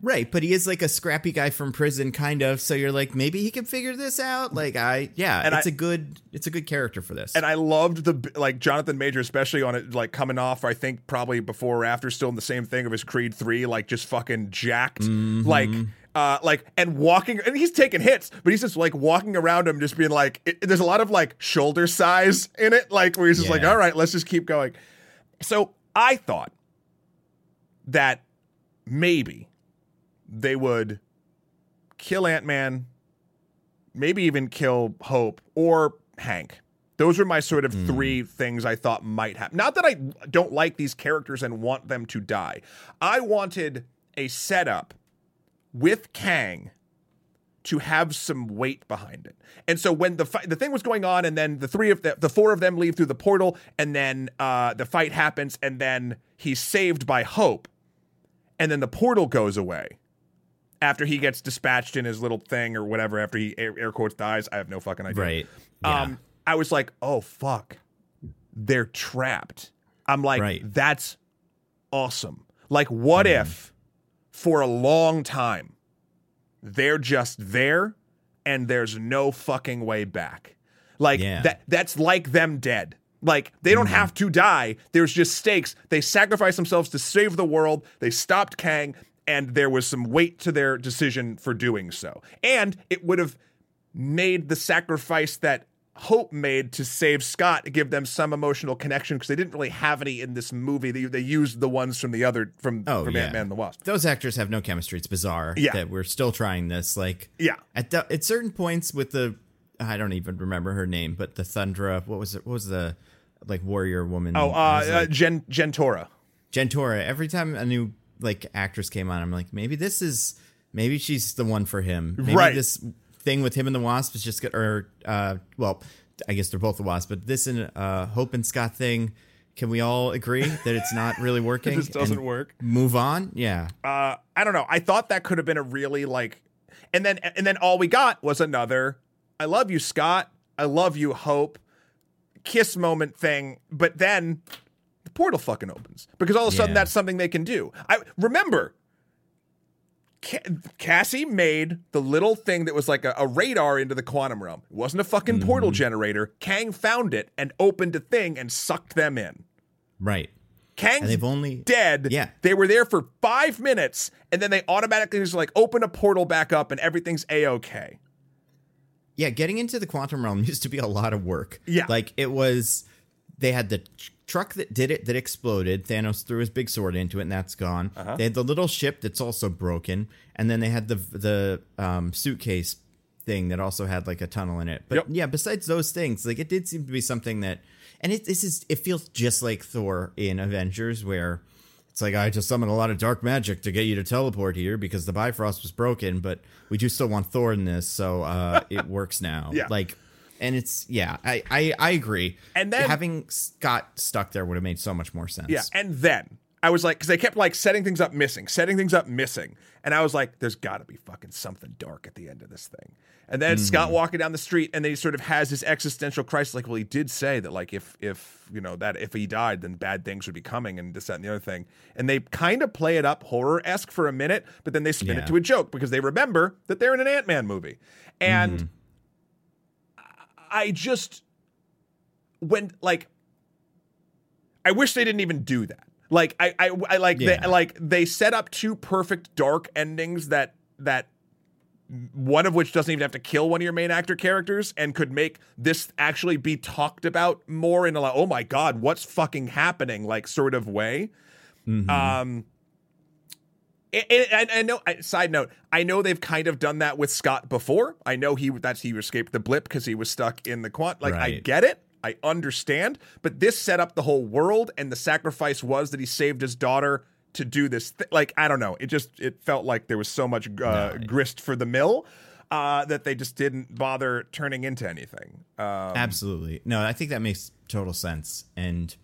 Right, but he is like a scrappy guy from prison, kind of. So you're like, maybe he can figure this out. Like, I, yeah, And it's I- a good, it's a good character for this. and i loved the like jonathan major especially on it like coming off i think probably before or after still in the same thing of his creed 3 like just fucking jacked like uh like and walking and he's taking hits but he's just like walking around him just being like it, there's a lot of like shoulder size in it like where he's just like all right let's just keep going so i thought that maybe they would kill ant-man maybe even kill Hope or Hank. Those were my sort of three things I thought might happen. Not that I don't like these characters and want them to die. I wanted a setup with Kang to have some weight behind it. And so when the fi- the thing was going on, and then the three of the, the four of them leave through the portal, and then uh, the fight happens, and then he's saved by Hope, and then the portal goes away after he gets dispatched in his little thing or whatever. After he air, air quotes dies, I have no fucking idea. right. Yeah. Um, I was like, oh fuck, they're trapped. I'm like, Right. that's awesome. Like, what Mm-hmm. if for a long time they're just there and there's no fucking way back? Like Yeah. that that's like them dead. Like they don't have to die. There's just stakes. They sacrifice themselves to save the world. They stopped Kang and there was some weight to their decision for doing so. And it would have made the sacrifice that Hope made to save Scott give them some emotional connection because they didn't really have any in this movie. They, they used the ones from the other from Oh, from yeah. Ant Man and the Wasp. Those actors have no chemistry. It's bizarre Yeah. that we're still trying this. Like, Yeah. at the, at certain points with the, I don't even remember her name, but the Thundra. What was it? What was the like warrior woman? Oh, uh, uh like, Gen Jentorra. Jentorra. Every time a new like actress came on, I'm like, maybe this is maybe she's the one for him. Maybe Right. this thing with him and the Wasp is just. Or uh, well, I guess they're both the Wasp, but this and uh, Hope and Scott thing. Can we all agree that it's not really working? just doesn't work. Move on. Yeah. uh I don't know. I thought that could have been a really like and then and then all we got was another I love you Scott. I love you Hope. Kiss moment thing, but then the portal fucking opens because all of a sudden Yeah. that's something they can do. I remember Cassie made the little thing that was like a, a radar into the quantum realm. It wasn't a fucking mm-hmm. portal generator. Kang found it and opened a thing and sucked them in. Right. Kang's And they've only dead. Yeah. They were there for five minutes and then they automatically just like open a portal back up and everything's a okay. Yeah, getting into the quantum realm used to be a lot of work. Yeah. Like it was they had the truck that did it that exploded. Thanos threw his big sword into it and that's gone. Uh-huh. They had the little ship that's also broken and then they had the the um, suitcase thing that also had like a tunnel in it. But Yep. yeah, besides those things, like it did seem to be something that and it this is it feels just like Thor in Avengers where it's like I just summoned a lot of dark magic to get you to teleport here because the Bifrost was broken, but we do still want Thor in this, so uh, it works now. Yeah. like, and it's yeah, I I, I agree. And then- having Scott stuck there would have made so much more sense. Yeah. And then I was like, because they kept like setting things up missing, setting things up missing. And I was like, there's got to be fucking something dark at the end of this thing. And then Scott mm. walking down the street and then he sort of has this existential crisis like, well, he did say that, like, if, if, you know, that if he died, then bad things would be coming and this, that, and the other thing. And they kind of play it up horror esque for a minute, but then they spin Yeah. it to a joke because they remember that they're in an Ant Man movie. And mm. I just, when, like, I wish they didn't even do that. Like I I, I like Yeah. they like they set up two perfect dark endings that that one of which doesn't even have to kill one of your main actor characters and could make this actually be talked about more in a like, oh my god, what's fucking happening like sort of way. Um, it, I, know. Side note: I know they've kind of done that with Scott before. I know he that's he escaped the blip because he was stuck in the quant. Like I get it, I understand, but this set up the whole world, and the sacrifice was that he saved his daughter to do this. Th- like I don't know, it just it felt like there was so much uh, grist for the mill uh, that they just didn't bother turning into anything. Um, Absolutely. No, I think that makes total sense. And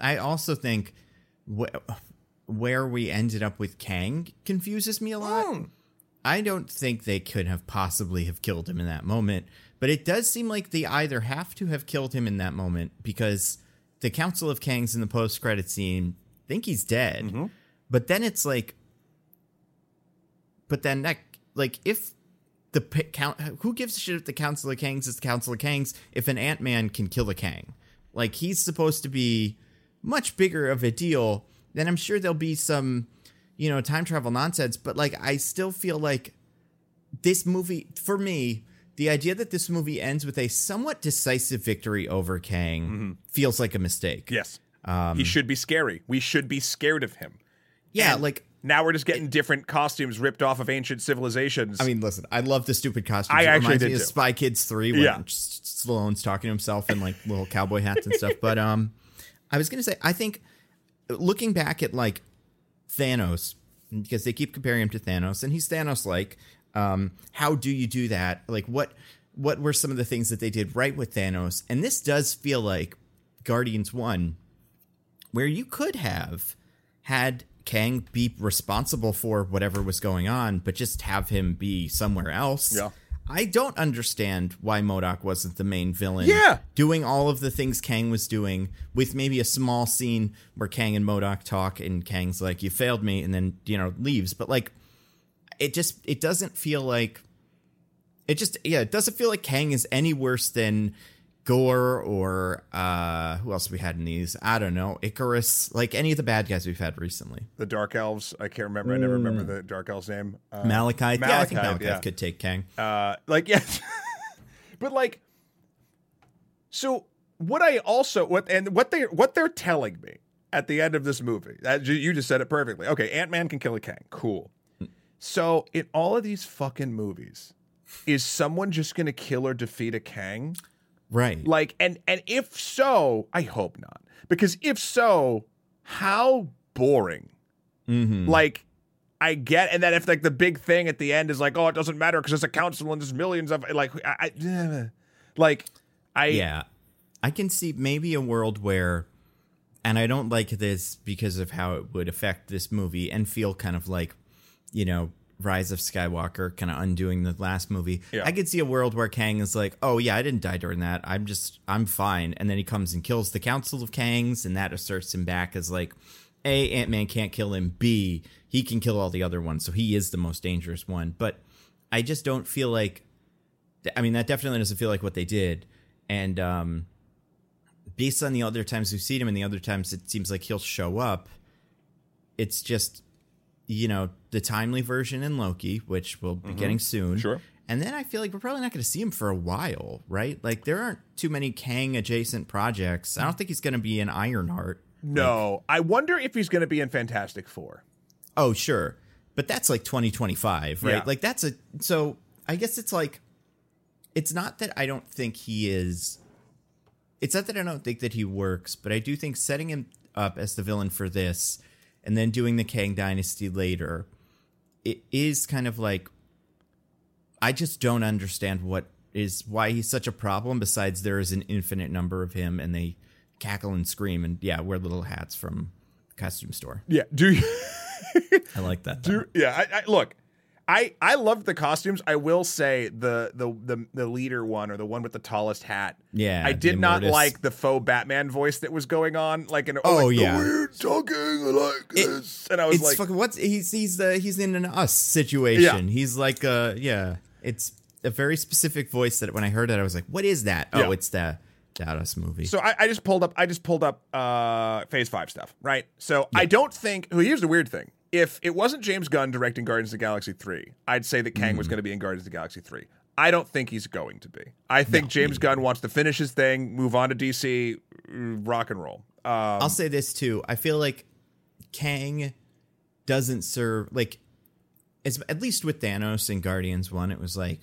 I also think wh- where we ended up with Kang confuses me a lot. Hmm. I don't think they could have possibly have killed him in that moment, but it does seem like they either have to have killed him in that moment because the Council of Kangs in the post-credit scene think he's dead. Mm-hmm. But then it's like but then that like if the count who gives a shit if the Council of Kangs is the Council of Kangs if an Ant Man can kill a Kang? Like he's supposed to be much bigger of a deal. Then I'm sure there'll be some, you know, time travel nonsense. But like I still feel like this movie for me. The idea that this movie ends with a somewhat decisive victory over Kang feels like a mistake. yes, Um, he should be scary. We should be scared of him. Yeah, And like now we're just getting different costumes ripped off of ancient civilizations. I mean, listen, I love the stupid costumes. I It actually reminds did me of too. Spy Kids three when Yeah. Talking to himself in like little cowboy hats and stuff. But um, I was gonna say, I think looking back at like Thanos, because they keep comparing him to Thanos, and he's Thanos like. Um, how do you do that? Like, what what were some of the things that they did right with Thanos? And this does feel like Guardians one, where you could have had Kang be responsible for whatever was going on, but just have him be somewhere else. Yeah. I don't understand why MODOK wasn't the main villain. Yeah. Doing all of the things Kang was doing, with maybe a small scene where Kang and MODOK talk and Kang's like, You failed me, and then, you know, leaves. But like it just it doesn't feel like it just yeah, it doesn't feel like Kang is any worse than Gorr or uh who else we had in these? I don't know, Ikaris, like any of the bad guys we've had recently. the Dark Elves. I can't remember. I never remember the Dark Elves name. Uh, Malachite, yeah, I think Malachite yeah. could take Kang. uh, like yeah, but like, so what I also what and what they what they're telling me at the end of this movie. That, you- you just said it perfectly. Okay, Ant Man can kill a Kang. Cool. So in all of these fucking movies, is someone just gonna kill or defeat a Kang? Right. Like, and and if so, I hope not. Because if so, how boring. mm-hmm. Like, I get, and then if like the big thing at the end is like, oh, it doesn't matter because it's a council and there's millions of like, I, I like, I yeah. I can see maybe a world where and I don't like this because of how it would affect this movie and feel kind of like, you know, Rise of Skywalker kind of undoing the last movie. Yeah. I could see a world where Kang is like, "Oh yeah, I didn't die during that. I'm just I'm fine." And then he comes and kills the Council of Kangs and that asserts him back as like, A, Ant-Man can't kill him, B, he can kill all the other ones, so he is the most dangerous one. But I just don't feel like I mean, that definitely doesn't feel like what they did. And um, based on the other times we've seen him and the other times it seems like he'll show up, it's just, you know, the timely version in Loki, which we'll be getting soon. Mm-hmm. Sure. And then I feel like we're probably not going to see him for a while, right? Like there aren't too many Kang adjacent projects. I don't think he's going to be in Ironheart. no. I wonder if he's going to be in Fantastic Four. Oh, sure. But that's like 2025, right? Yeah. Like that's a so I guess it's like it's not that I don't think he is it's not that I don't think that he works, but I do think setting him up as the villain for this and then doing the Kang dynasty later it is kind of like I just don't understand what is why he's such a problem besides there is an infinite number of him and they cackle and scream and yeah, wear little hats from the costume store. Yeah. Do you? I like that. do yeah. I, I look. I I loved the costumes. I will say the the the the leader one or the one with the tallest hat. Yeah, I did not Immortus. like the faux Batman voice that was going on. Like an Oh, like, the yeah. weird talking like this, and I was it's like, fucking what's he's he's the he's in an us situation. Yeah. He's like uh yeah. It's a very specific voice that when I heard it I was like, what is that? Oh, Yeah. it's the that us movie. So I, I just pulled up. I just pulled up uh, Phase Five stuff, right? So I don't think. Well, here's the weird thing. If it wasn't James Gunn directing Guardians of the Galaxy 3, I'd say that Kang was Mm. going to be in Guardians of the Galaxy 3. I don't think he's going to be. I think James Gunn wants to finish his thing, move on to DC, mm, rock and roll. Um, I'll say this too. I feel like Kang doesn't serve like it's at least with Thanos and Guardians 1 it was like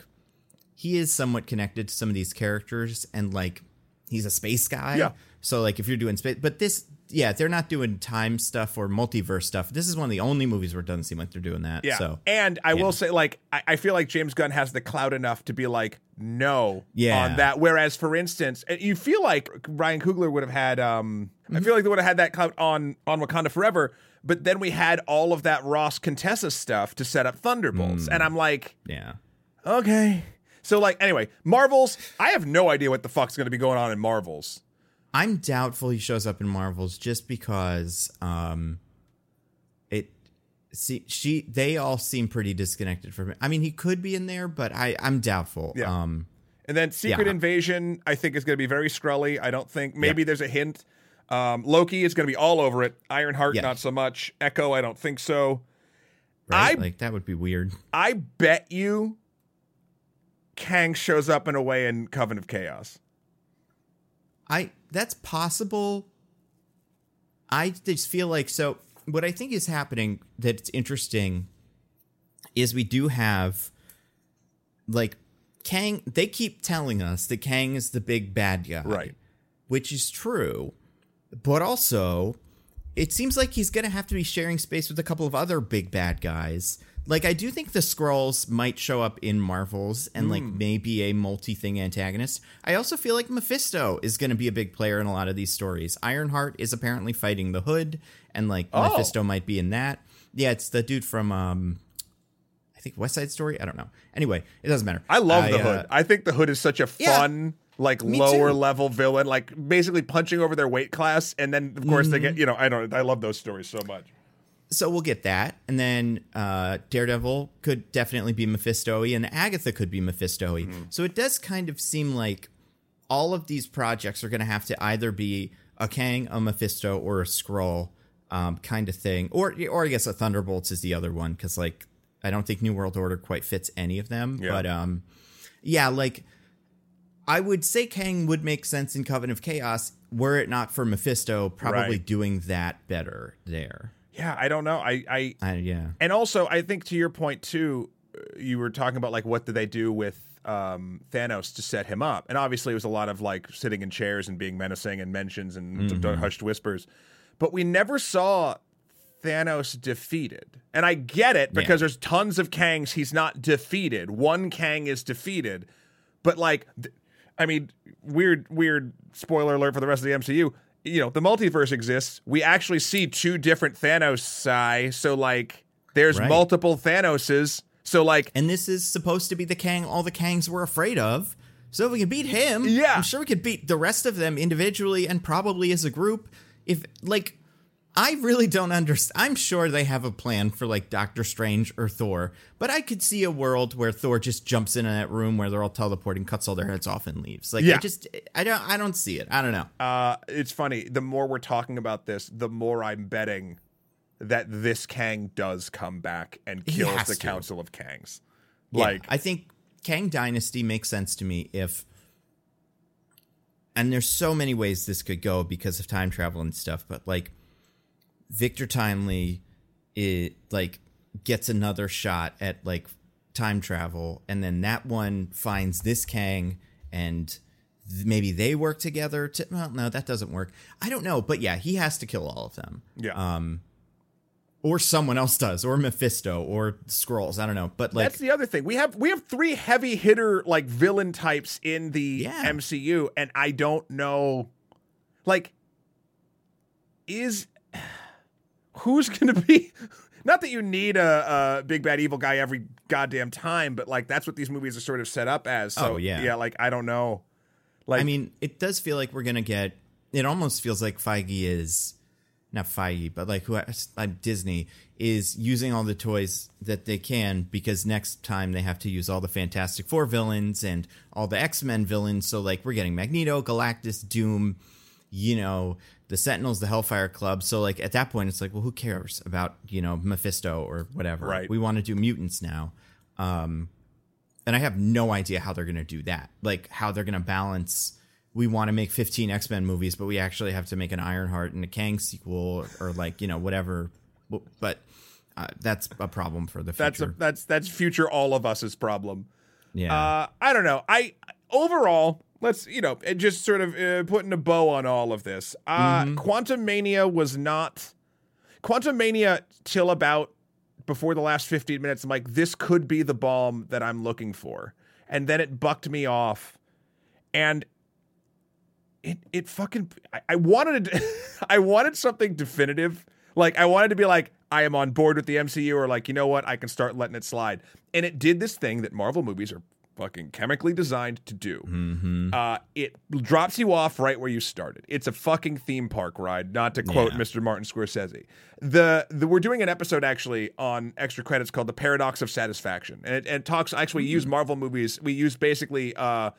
he is somewhat connected to some of these characters and like he's a space guy. Yeah. So like if you're doing space but this yeah, they're not doing time stuff or multiverse stuff. This is one of the only movies where it doesn't seem like they're doing that. yeah. So and I yeah. will say, like, I, I feel like James Gunn has the clout enough to be like, no Yeah. on that. Whereas, for instance, you feel like Ryan Coogler would have had, um, I feel like they would have had that clout on, on Wakanda Forever. But then we had all of that Ross Contessa stuff to set up Thunderbolts. And I'm like, yeah. okay. So, like, anyway, Marvels, I have no idea what the fuck's going to be going on in Marvels. I'm doubtful he shows up in Marvels just because um it see she they all seem pretty disconnected from it. I mean he could be in there, but I I'm doubtful. Yeah. Um And then Secret Yeah. Invasion, I think is going to be very scrully. I don't think maybe there's a hint. Um, Loki is going to be all over it. Ironheart, Yeah. not so much. Echo, I don't think so. right? I- like that would be weird. I bet you Kang shows up in a way in Coven of Chaos. I that's possible. I just feel like so what I think is happening that's interesting is we do have like Kang they keep telling us that Kang is the big bad guy. Right. Which is true. But also it seems like he's going to have to be sharing space with a couple of other big bad guys. Like I do think the Skrulls might show up in Marvels and like maybe a multi-thing antagonist. I also feel like Mephisto is going to be a big player in a lot of these stories. Ironheart is apparently fighting the Hood and like Oh. Mephisto might be in that. Yeah, it's the dude from um I think West Side Story. I don't know. Anyway, it doesn't matter. I love the uh, Hood. I think the Hood is such a Yeah. fun, like Me lower too. level villain, like basically punching over their weight class, and then of course they Mm-hmm. get, you know, I don't, I love those stories so much. So we'll get that, and then uh, Daredevil could definitely be Mephisto, and Agatha could be Mephisto. So it does kind of seem like all of these projects are going to have to either be a Kang, a Mephisto, or a Skrull um, kind of thing, or or I guess a Thunderbolts is the other one because like I don't think New World Order quite fits any of them, Yeah. but um, yeah, like. I would say Kang would make sense in Covenant of Chaos were it not for Mephisto probably Right. doing that better there. Yeah, I don't know. I, I, I, yeah. and also I think to your point too, uh, you were talking about like what did they do with um, Thanos to set him up, and obviously it was a lot of like sitting in chairs and being menacing and mentions and d- hushed whispers, but we never saw Thanos defeated. And I get it because there's tons of Kangs he's not defeated. One Kang is defeated, but like, th- I mean, weird, weird spoiler alert for the rest of the MCU. You know, the multiverse exists. We actually see two different Thanos. So like, there's Right. multiple Thanoses. So like, And this is supposed to be the Kang all the Kangs were afraid of. So if we can beat him, Yeah. I'm sure we could beat the rest of them individually and probably as a group. If like I really don't understand. I'm sure they have a plan for like Doctor Strange or Thor, but I could see a world where Thor just jumps in that room where they're all teleporting, cuts all their heads off, and leaves. Like, Yeah. I just, I don't, I don't see it. I don't know. uh, it's funny. The more we're talking about this, the more I'm betting that this Kang does come back and kills the to. Council of Kangs. Yeah, Like, I think Kang Dynasty makes sense to me if and there's so many ways this could go because of time travel and stuff, but like Victor Timely it like gets another shot at like time travel and then that one finds this Kang and th- maybe they work together to well no that doesn't work. I don't know, but yeah, he has to kill all of them yeah. um, or someone else does, or Mephisto, or Skrulls. I don't know, but like, That's the other thing. We have we have three heavy hitter like villain types in the Yeah. MCU, and I don't know, like, is who's going to be? Not that you need a, a big bad evil guy every goddamn time, but like that's what these movies are sort of set up as. So Oh, yeah. yeah. Like I don't know. Like I mean, it does feel like we're gonna get. It almost feels like Feige is not Feige, but like who like Disney is using all the toys that they can because next time they have to use all the Fantastic Four villains and all the X Men villains. So like we're getting Magneto, Galactus, Doom, you know, the Sentinels, the Hellfire Club. So like at that point, it's like, well, who cares about you know Mephisto or whatever? Right. We want to do mutants now. Um, and I have no idea how they're going to do that. Like how they're going to balance. We want to make 15 X Men movies, but we actually have to make an Ironheart and a Kang sequel, or, or like you know whatever. But uh, that's a problem for the future. That's a, that's that's future all of us's problem. yeah. Uh, I don't know. I overall, let's you know, it just sort of uh, putting a bow on all of this. Uh, Quantumania was not Quantumania till about before the last 15 minutes. I'm like, this could be the bomb that I'm looking for, and then it bucked me off, and it it fucking I, I wanted I wanted something definitive. Like I wanted to be like I am on board with the MCU or like you know what I can start letting it slide. And it did this thing that Marvel movies are fucking chemically designed to do. Uh, it drops you off right where you started. It's a fucking theme park ride, not to quote Yeah. Mr. Martin Scorsese. The, the we're doing an episode actually on extra credits called "The Paradox of Satisfaction," and it, and it talks. Actually, we use Marvel movies. We use basically uh,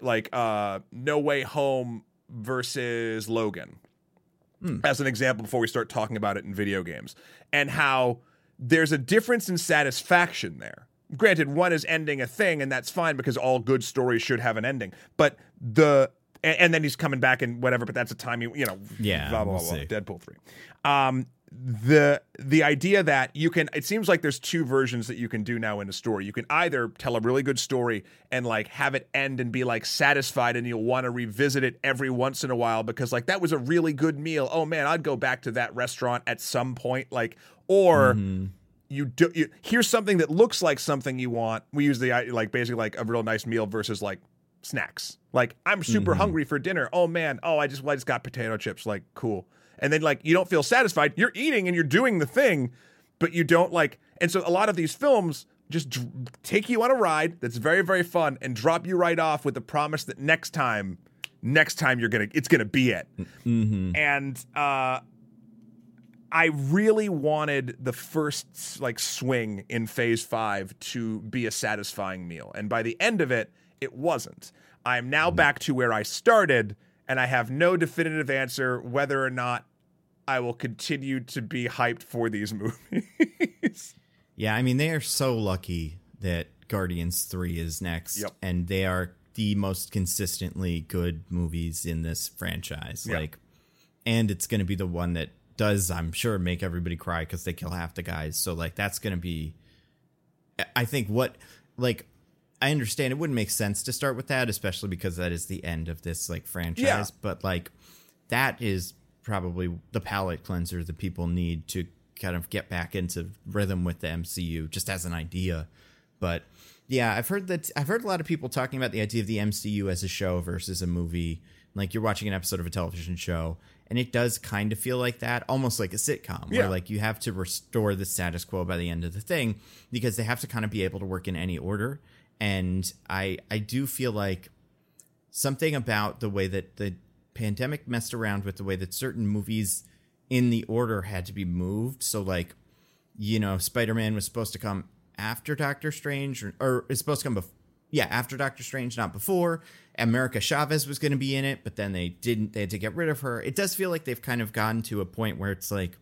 like uh, No Way Home versus Logan as an example before we start talking about it in video games and how there's a difference in satisfaction there. Granted, one is ending a thing, and that's fine because all good stories should have an ending. But the and, and then he's coming back and whatever. But that's a time you you know. Yeah, blah blah we'll blah. blah. see. Deadpool three. Um, the the idea that you can it seems like there's two versions that you can do now in a story. You can either tell a really good story and like have it end and be like satisfied and you'll want to revisit it every once in a while because like that was a really good meal. Oh man, I'd go back to that restaurant at some point like or you do you, here's something that looks like something you want. We use the like basically like a real nice meal versus like snacks. Like I'm super hungry for dinner. Oh man, oh I just well, I just got potato chips. Like cool. And then like you don't feel satisfied. You're eating and you're doing the thing, but you don't like. And so a lot of these films just dr- take you on a ride that's very very fun and drop you right off with the promise that next time, next time you're gonna it's gonna be it. And uh I really wanted the first like swing in phase five to be a satisfying meal. And by the end of it, it wasn't. I'm now mm-hmm. back to where I started, and I have no definitive answer whether or not I will continue to be hyped for these movies. Yeah, I mean they are so lucky that Guardians 3 is next Yep. and they are the most consistently good movies in this franchise. Yeah. Like and it's going to be the one that does I'm sure make everybody cry cuz they kill half the guys. So like that's to be I think what like I understand it wouldn't make sense to start with that especially because that is the end of this like franchise, Yeah. but like that is probably the palate cleanser that people need to kind of get back into rhythm with the MCU just as an idea. But yeah, I've heard that I've heard a lot of people talking about the idea of the MCU as a show versus a movie. Like you're watching an episode of a television show and it does kind of feel like that, almost like a sitcom Yeah. where like you have to restore the status quo by the end of the thing because they have to kind of be able to work in any order. And I I do feel like something about the way that the pandemic messed around with the way that certain movies in the order had to be moved. So like, you know, Spider-Man was supposed to come after Doctor Strange or, or is supposed to come before yeah, after Doctor Strange, not before. America Chavez was going to be in it, but then they didn't. They had to get rid of her. It does feel like they've kind of gotten to a point where it's like,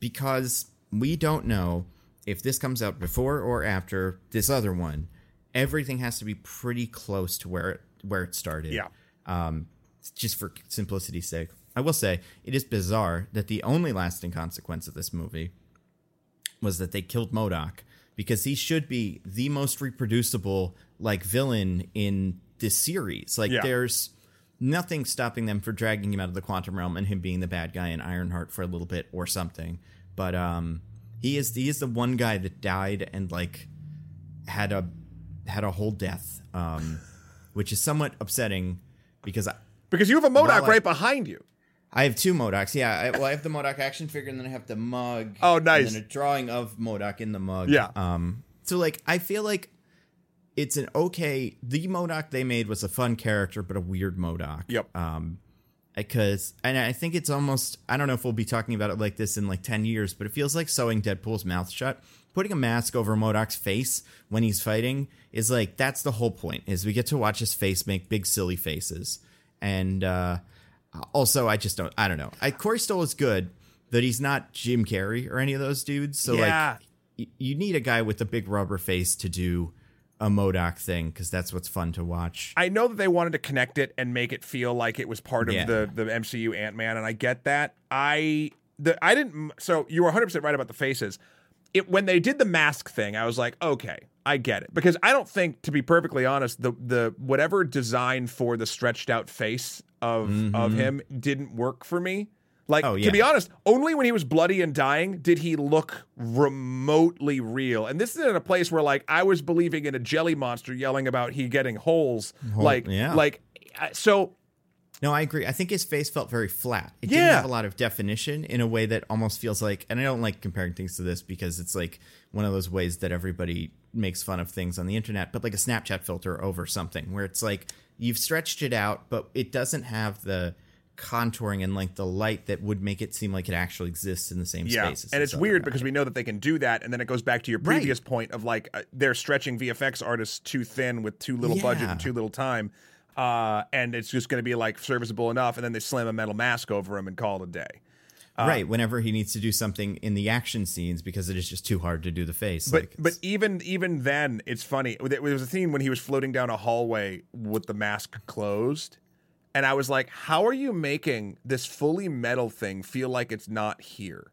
because we don't know if this comes out before or after this other one, everything has to be pretty close to where it, where it started yeah. um, just for simplicity's sake. I will say it is bizarre that the only lasting consequence of this movie was that they killed MODOK because he should be the most reproducible like villain in this series. Like Yeah. there's nothing stopping them for dragging him out of the quantum realm and him being the bad guy in Ironheart for a little bit or something. But um he is he is the one guy that died and like had a had a whole death. Um which is somewhat upsetting because I, Because you have a MODOK Well, right behind you. I have two MODOKs. Yeah, I, well, I have the MODOK action figure, and then I have the mug. Oh, nice. And then a drawing of MODOK in the mug. Yeah. Um. So like, I feel like it's an okay. The MODOK they made was a fun character, but a weird MODOK. Yep. Um, because and I think it's almost. I don't know if we'll be talking about it like this in like ten years, but it feels like sewing Deadpool's mouth shut. Putting a mask over MODOK's face when he's fighting is like that's the whole point. Is we get to watch his face make big silly faces, and uh, Also, I just don't. I don't know. I, Corey Stoll is good, but he's not Jim Carrey or any of those dudes. So Yeah. like, y- you need a guy with a big rubber face to do a MODOK thing because that's what's fun to watch. I know that they wanted to connect it and make it feel like it was part of Yeah. the the MCU Ant Man, and I get that. I the I didn't. So you were 100 percent right about the faces. It when they did the mask thing, I was like, okay, I get it because I don't think, to be perfectly honest, the the whatever design for the stretched out face of of mm-hmm. him didn't work for me. Like. Oh, to be honest, only when he was bloody and dying did he look remotely real. And this is in a place where like I was believing in a jelly monster yelling about he getting holes. like yeah. like so No, I agree. I think his face felt very flat. It didn't have a lot of definition in a way that almost feels like, and I don't like comparing things to this because it's like one of those ways that everybody makes fun of things on the internet, but like a Snapchat filter over something where it's like you've stretched it out, but it doesn't have the contouring and like the light that would make it seem like it actually exists in the same yeah. space. And it's weird guy. because we know that they can do that and then it goes back to your Right. previous point of like uh, they're stretching VFX artists too thin with too little budget and too little time. Uh, and it's just going to be like serviceable enough, and then they slam a metal mask over him and call it a day. right, whenever he needs to do something in the action scenes because it is just too hard to do the face. But like, but even even then, it's funny. There was a scene when he was floating down a hallway with the mask closed, and I was like, "How are you making this fully metal thing feel like it's not here?"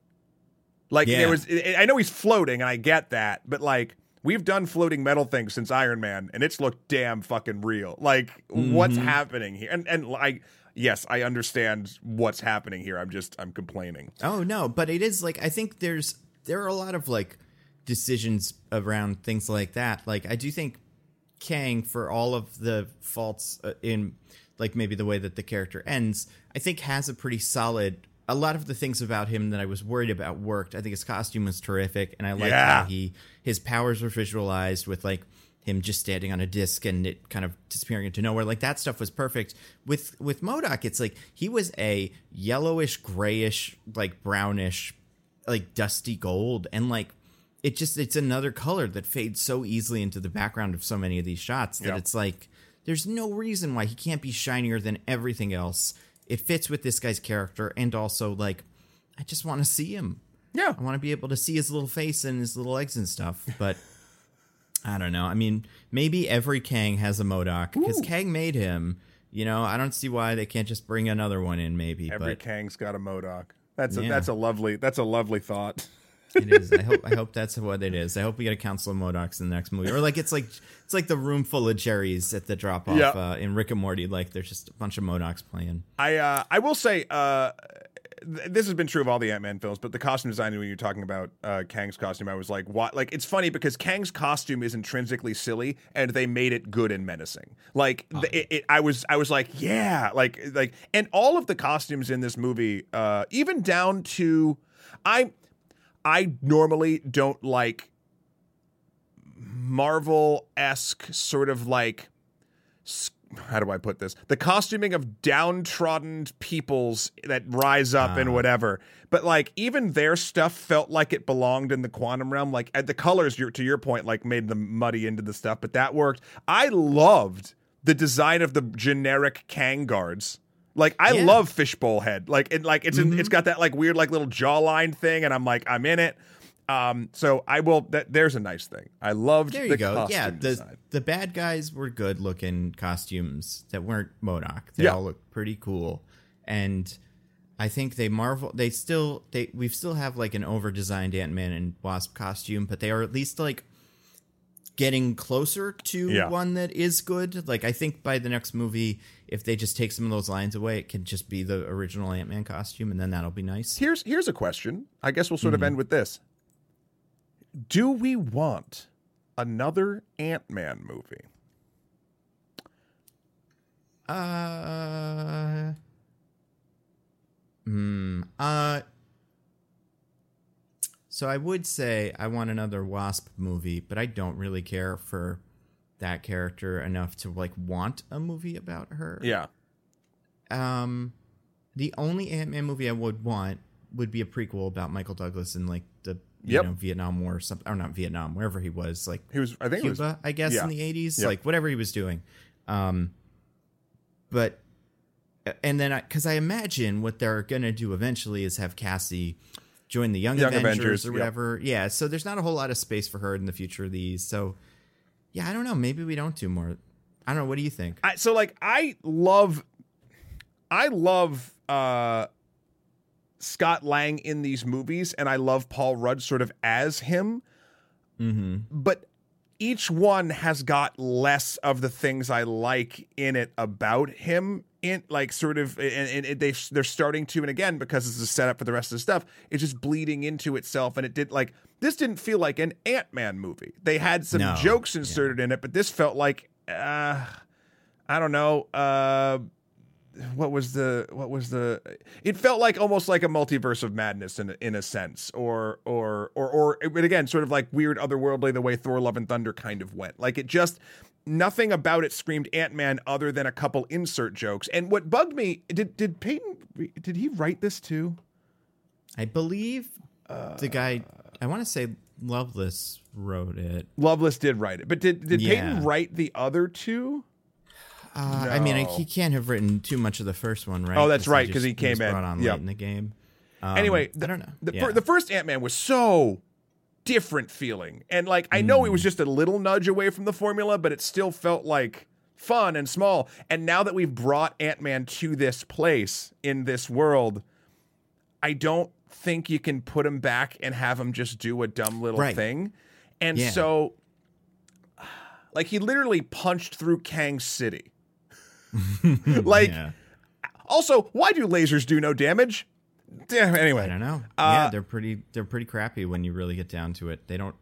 Like Yeah. there was, I know he's floating, and I get that, but like we've done floating metal things since Iron Man, and it's looked damn fucking real. Like what's Mm-hmm. happening here? And and like yes, I understand what's happening here. I'm just I'm complaining. Oh no, but it is like I think there's there are a lot of like decisions around things like that. Like I do think Kang, for all of the faults uh, in like maybe the way that the character ends, I think has a pretty solid. A lot of the things about him that I was worried about worked. I think his costume was terrific, and I liked Yeah. how he his powers were visualized with like him just standing on a disc and it kind of disappearing into nowhere. Like that stuff was perfect. With with MODOK, it's like he was a yellowish, grayish, like brownish, like dusty gold, and like it just it's another color that fades so easily into the background of so many of these shots that Yeah. it's like there's no reason why he can't be shinier than everything else. It fits with this guy's character, and also like I just want to see him. Yeah, I want to be able to see his little face and his little legs and stuff. But I don't know. I mean, maybe every Kang has a MODOK because Kang made him. You know, I don't see why they can't just bring another one in. Maybe, every but Kang's got a MODOK. That's a, Yeah. that's a lovely that's a lovely thought. it is. I hope. I hope that's what it is. I hope we get a council of MODOKs in the next movie, or like it's like it's like the room full of Jerry's at the drop off Yeah. uh, in Rick and Morty. Like there's just a bunch of MODOKs playing. I uh, I will say uh, th- this has been true of all the Ant Man films, but the costume design when you're talking about uh, Kang's costume, I was like, what? Like it's funny because Kang's costume is intrinsically silly, and they made it good and menacing. Like the, it, it, I was I was like, yeah, like like, and all of the costumes in this movie, uh, even down to I. I normally don't like Marvel esque sort of like how do I put this? The costuming of downtrodden peoples that rise up and whatever. But like even their stuff felt like it belonged in the quantum realm. Like uh, the colors, to your point, like made them muddy into the stuff. But that worked. I loved the design of the generic Kang guards. Like I Yeah. love fishbowl head. Like it, like it's in, it's got that like weird like little jawline thing, and I'm like I'm in it. Um, so I will. That there's a nice thing. I loved There the you go. costume Yeah, the design. the bad guys were good looking costumes that weren't MODOK. They Yeah. all looked pretty cool, and I think they marvel. They still they we still have like an over designed Ant Man and Wasp costume, but they are at least like getting closer to Yeah. one that is good. Like I think by the next movie, if they just take some of those lines away, it can just be the original Ant Man costume, and then that'll be nice. Here's here's a question. I guess we'll sort Mm-hmm. of end with this. Do we want another Ant-Man movie? Uh. Hmm. Uh. So I would say I want another Wasp movie, but I don't really care for that character enough to like want a movie about her. Yeah. Um, the only Ant Man movie I would want would be a prequel about Michael Douglas in like the you Yep. know Vietnam War or something, or not Vietnam, wherever he was, like He was I think it was Cuba, I guess, yeah. in the 80s, Yep. like whatever he was doing. Um, but and then because I, imagine what they're gonna do eventually is have Cassie join the Young, Young Avengers, Avengers, or yep. whatever. Yeah, so there's not a whole lot of space for her in the future of these. So yeah, I don't know. Maybe we don't do more. I don't know. What do you think? I, so like I love I love uh Scott Lang in these movies and I love Paul Rudd sort of as him. Mm-hmm. But each one has got less of the things I like in it about him in like sort of and, and they they're starting to and again because this is a setup for the rest of the stuff it's just bleeding into itself and it did like this didn't feel like an Ant-Man movie they had some No. jokes inserted in it but this felt like uh I don't know uh what was the what was the it felt like almost like a multiverse of madness in a, in a sense or or or or but again sort of like weird otherworldly the way Thor Love and Thunder kind of went like it just nothing about it screamed Ant-Man other than a couple insert jokes and what bugged me did did Peyton did he write this too I believe uh, the guy. I want to say Loveness wrote it. Loveness did write it but did did Yeah. Peyton write the other two Uh, I mean, I, he can't have written too much of the first one, right? Oh, that's right, because he came was in. brought on Yep. late in the game. Um, anyway, I the, don't know. The, Yeah. fir- the first Ant Man was so different feeling, and like I know it Mm. was just a little nudge away from the formula, but it still felt like fun and small. And now that we've brought Ant Man to this place in this world, I don't think you can put him back and have him just do a dumb little Right. thing. And Yeah. so, like, he literally punched through Kang City. like, yeah. also, why do lasers do no damage? Yeah, anyway, I don't know. Uh, yeah, they're pretty. They're pretty crappy when you really get down to it. They don't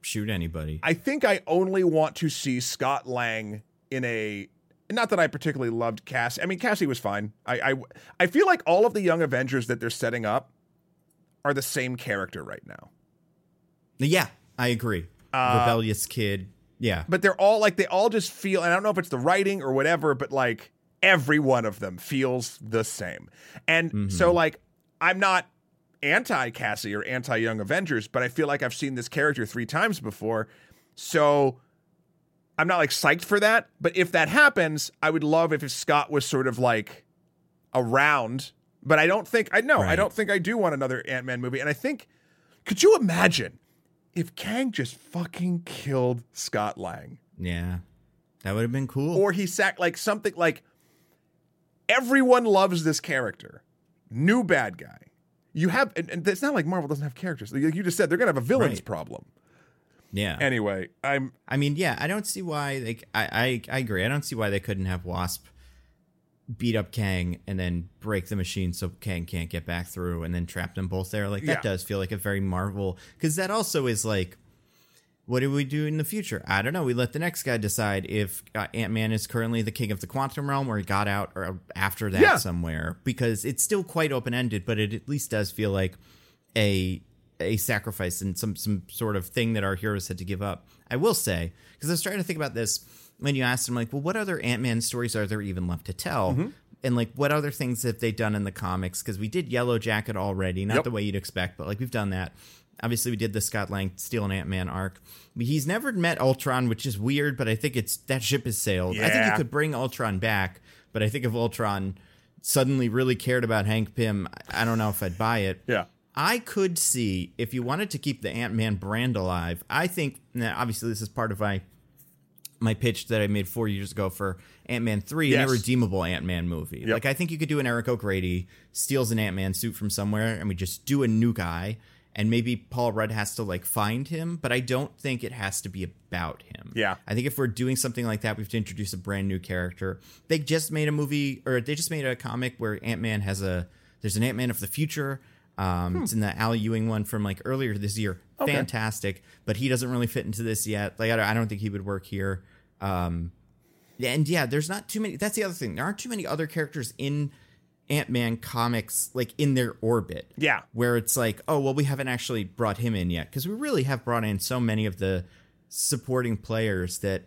shoot anybody. I think I only want to see Scott Lang in a. Not that I particularly loved Cass. I mean, Cassie was fine. I, I I feel like all of the young Avengers that they're setting up are the same character right now. yeah, I agree. Uh, Rebellious kid. Yeah, But they're all like they all just feel. And I don't know if it's the writing or whatever, but like every one of them feels the same. And so mm-hmm. like I'm not anti Cassie or anti Young Avengers, but I feel like I've seen this character three times before. So I'm not like psyched for that. But if that happens, I would love if Scott was sort of like around. But I don't think I know. I don't think I do want another Ant Man movie. And I think, could you imagine if Kang just fucking killed Scott Lang? yeah, that would have been cool. or he sacked like something like everyone loves this character new bad guy you have and, and it's not like marvel doesn't have characters like you just said they're gonna have a villain's Right. problem yeah, anyway i'm I mean, yeah, I don't see why they. I, I I agree. I don't see why they couldn't have Wasp beat up Kang and then break the machine so Kang can't get back through and then trap them both there. Like that Yeah. does feel like a very Marvel because that also is like. What do we do in the future? I don't know. We let the next guy decide if uh, Ant Man is currently the king of the quantum realm or he got out or after that Yeah. somewhere because it's still quite open ended, but it at least does feel like a a sacrifice and some some sort of thing that our heroes had to give up. I will say because I was trying to think about this when you asked them like, well, what other Ant Man stories are there even left to tell? Mm-hmm. And like, what other things have they done in the comics? Because we did Yellow Jacket already, not Yep. the way you'd expect, but like we've done that. Obviously, we did the Scott Lang Steel and Ant Man arc. He's never met Ultron, which is weird, but I think it's that ship has sailed. I think you could bring Ultron back, but I think if Ultron suddenly really cared about Hank Pym, I I don't know if I'd buy it. yeah I could see if you wanted to keep the Ant Man brand alive. I think now, obviously this is part of my my pitch that I made four years ago for Ant Man three, Yes. an irredeemable Ant Man movie. Yep. Like I think you could do an Eric O'Grady steals an Ant Man suit from somewhere, and we just do a new guy, and maybe Paul Rudd has to like find him, but I don't think it has to be about him. Yeah. I think if we're doing something like that, we have to introduce a brand new character. They just made a movie, or they just made a comic where Ant Man has a there's an Ant Man of the future. Um, It's in the Al Ewing one from like earlier this year. Okay. Fantastic, but he doesn't really fit into this yet. Like I don't, I don't think he would work here. Um, and yeah, there's not too many. That's the other thing. There aren't too many other characters in Ant Man comics like in their orbit. Yeah. where it's like, oh well, we haven't actually brought him in yet because we really have brought in so many of the supporting players that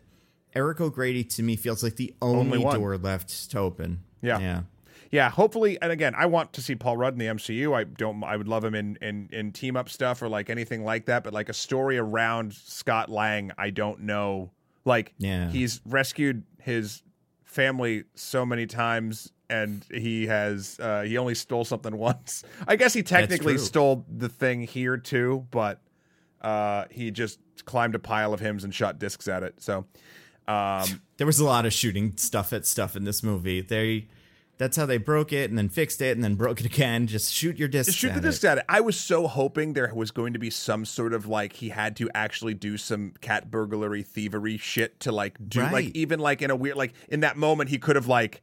Eric O'Grady to me feels like the only, Only door left to open. Yeah. yeah, yeah hopefully and again i want to see paul rudd in the mcu i don't i would love him in in in team up stuff or like anything like that but like a story around scott lang i don't know like Yeah. he's rescued his family so many times and he has uh, he only stole something once. I guess he technically stole the thing here too, but uh, he just climbed a pile of hymns and shot discs at it. So um, There was a lot of shooting stuff at stuff in this movie. They that's how they broke it and then fixed it and then broke it again. Just shoot your disc. Shoot the it. at it. I was so hoping there was going to be some sort of like he had to actually do some cat burglary thievery shit to like do like even like in a weird like in that moment he could have like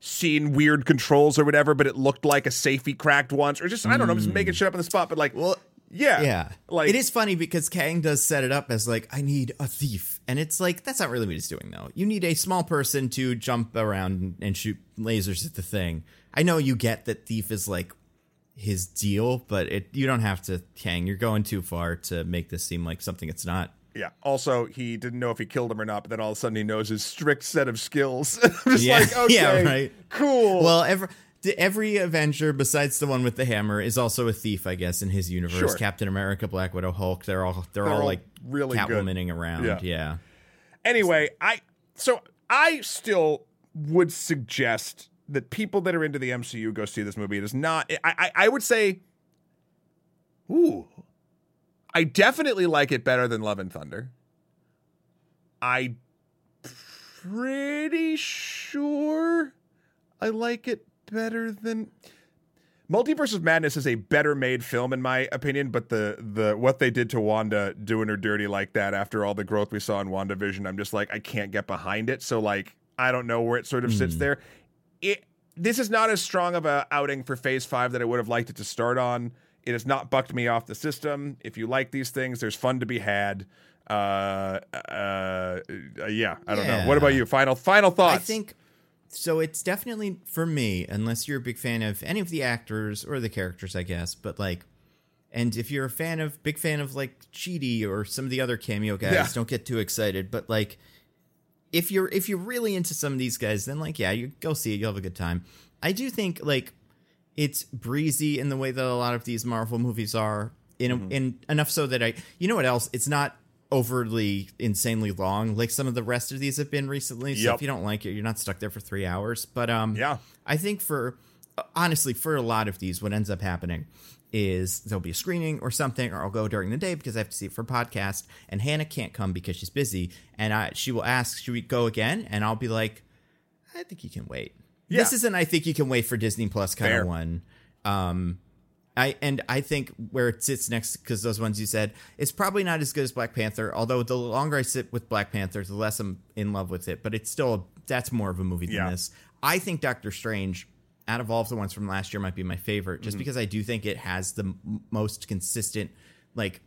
seen weird controls or whatever, but it looked like a safe he cracked once or just I don't know, I'm just making mm. shit up on the spot. But like, well, yeah, Yeah. like it is funny because Kang does set it up as like, I need a thief. And it's like, that's not really what he's doing though. You need a small person to jump around and shoot lasers at the thing. I know you get that thief is like his deal, but it you don't have to Kang. You're going too far to make this seem like something it's not. Yeah. Also, he didn't know if he killed him or not, but then all of a sudden he knows his strict set of skills. Just Yeah. like, okay, Yeah, right. cool. Well, every every Avenger besides the one with the hammer is also a thief, I guess, in his universe. Sure. Captain America, Black Widow, Hulk, they're all they're, They're all, all like really good. Catwomaning around. Yeah. yeah. anyway, I so I still would suggest that people that are into the MCU go see this movie. It is not. I I, I would say, ooh, I definitely like it better than Love and Thunder. I pretty sure I like it better than Multiverse of Madness is a better made film in my opinion, but the the what they did to Wanda doing her dirty like that after all the growth we saw in WandaVision, I'm just like I can't get behind it. So like I don't know where it sort of sits there. It this is not as strong of a outing for Phase 5 that I would have liked it to start on. It has not bucked me off the system. If you like these things, there's fun to be had. Uh, uh, yeah, I don't know. What about you? Final final thoughts. I think so. It's definitely for me, unless you're a big fan of any of the actors or the characters, I guess. But like, and if you're a fan of, big fan of like Chidi or some of the other cameo guys, Yeah. don't get too excited. But like, if you're if you're really into some of these guys, then like, yeah, you go see it. You'll have a good time. I do think like it's breezy in the way that a lot of these Marvel movies are. In Mm-hmm. in enough so that I, you know what else? It's not overly insanely long like some of the rest of these have been recently. So Yep. if you don't like it, you're not stuck there for three hours. But um, Yeah. I think for honestly for a lot of these, what ends up happening is there'll be a screening or something, or I'll go during the day because I have to see it for podcast. And Hannah can't come because she's busy, and I she will ask, "Should we go again?" And I'll be like, "I think you can wait." This isn't. I think you can wait for Disney Plus kind Fair. of one. Um, I and I think where it sits next because those ones you said it's probably not as good as Black Panther. Although the longer I sit with Black Panther, the less I'm in love with it. But it's still that's more of a movie than Yeah. this. I think Doctor Strange, out of all of the ones from last year, might be my favorite, Mm-hmm. just because I do think it has the m- most consistent like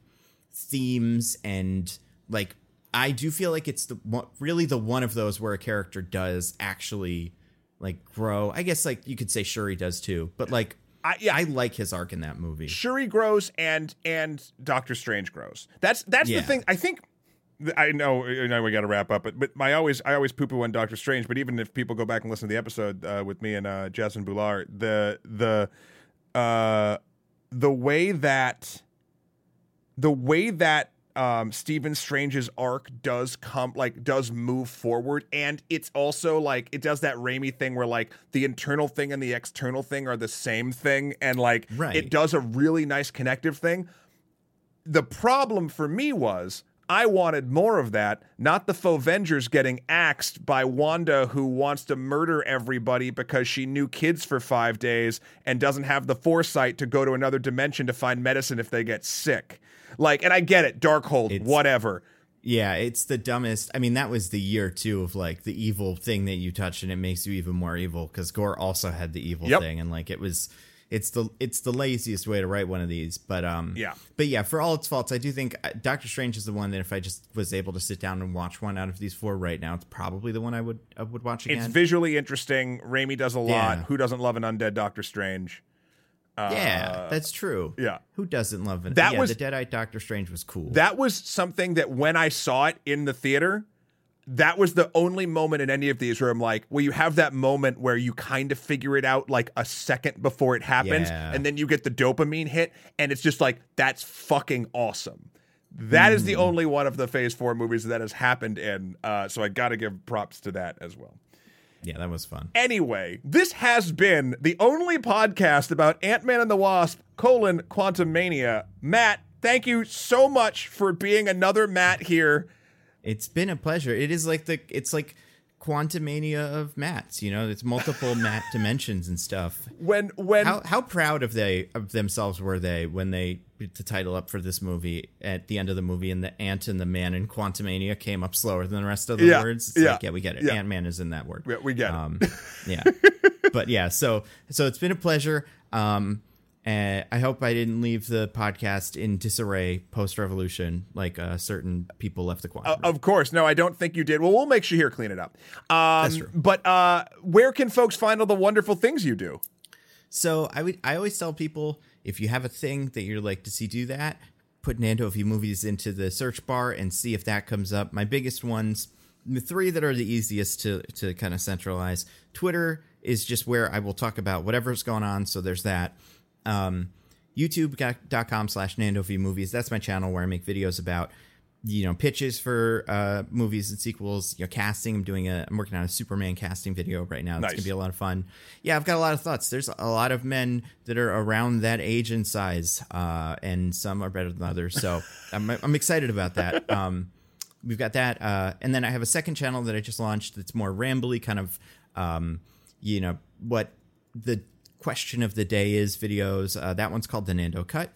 themes and like I do feel like it's the one, really the one of those where a character does actually like grow. I guess like you could say Shuri does too, but like I, yeah, I like his arc in that movie. Shuri grows and and Doctor Strange grows. That's that's Yeah. the thing. I think I know I know we got to wrap up, but but my always I always poo poo on Doctor Strange. But even if people go back and listen to the episode uh, with me and uh, Jasmine Boulard, the the uh, the way that the way that um, Stephen Strange's arc does come like does move forward, and it's also like it does that Raimi thing where like the internal thing and the external thing are the same thing, and like Right. it does a really nice connective thing. The problem for me was I wanted more of that, not the Fovengers getting axed by Wanda, who wants to murder everybody because she knew kids for five days and doesn't have the foresight to go to another dimension to find medicine if they get sick. Like, and I get it, Darkhold, It's- whatever. Yeah, it's the dumbest. I mean, that was the year too of like the evil thing that you touch, and it makes you even more evil because Gorr also had the evil Yep. thing, and like it was, it's the it's the laziest way to write one of these. But um, Yeah. But yeah, for all its faults, I do think uh, Doctor Strange is the one that if I just was able to sit down and watch one out of these four right now, it's probably the one I would I would watch again. It's visually interesting. Raimi does a lot. Yeah. Who doesn't love an undead Doctor Strange? Yeah, that's true. yeah. Who doesn't love it? That yeah, was- the Deadite Doctor Strange was cool. That was something that when I saw it in the theater, that was the only moment in any of these where I'm like, well, you have that moment where you kind of figure it out like a second before it happens, Yeah. and then you get the dopamine hit, and it's just like, that's fucking awesome. That is Hmm. the only one of the Phase Four movies that has happened in, uh, so I got to give props to that as well. Yeah, that was fun. Anyway, this has been the only podcast about Ant Man and the Wasp: colon Quantumania. Matt, thank you so much for being another Matt here. It's been a pleasure. It is like the it's like Quantumania of Matts. You know, it's multiple Matt dimensions and stuff. When when How how proud of they of themselves were they when they put the title up for this movie at the end of the movie and the ant and the man in Quantumania came up slower than the rest of the Yeah, words. It's yeah, like, yeah, we get it. yeah. Ant Man is in that word. Yeah, we get it. um, yeah. but yeah, so so it's been a pleasure. Um, and I hope I didn't leave the podcast in disarray post revolution, like uh, certain people left the quadrant. Of course. No, I don't think you did. Well, we'll make sure here clean it up. Um, That's true. But uh, where can folks find all the wonderful things you do? So I would I always tell people if you have a thing that you'd like to see do that, put Nando V Movies into the search bar and see if that comes up. My biggest ones, the three that are the easiest to to kind of centralize. Twitter is just where I will talk about whatever's going on. So there's that. Um, YouTube.com slash Nando Movies. That's my channel where I make videos about you know pitches for uh movies and sequels you know casting. I'm doing a i'm working on a superman casting video right now. It's Nice. gonna be a lot of fun. Yeah i've got a lot of thoughts. There's a lot of men that are around that age and size uh and some are better than others. So i'm, I'm excited about that. Um we've got that uh and then i have a second channel that i just launched that's more rambly kind of um you know what the question of the day is videos uh that one's called the nando cut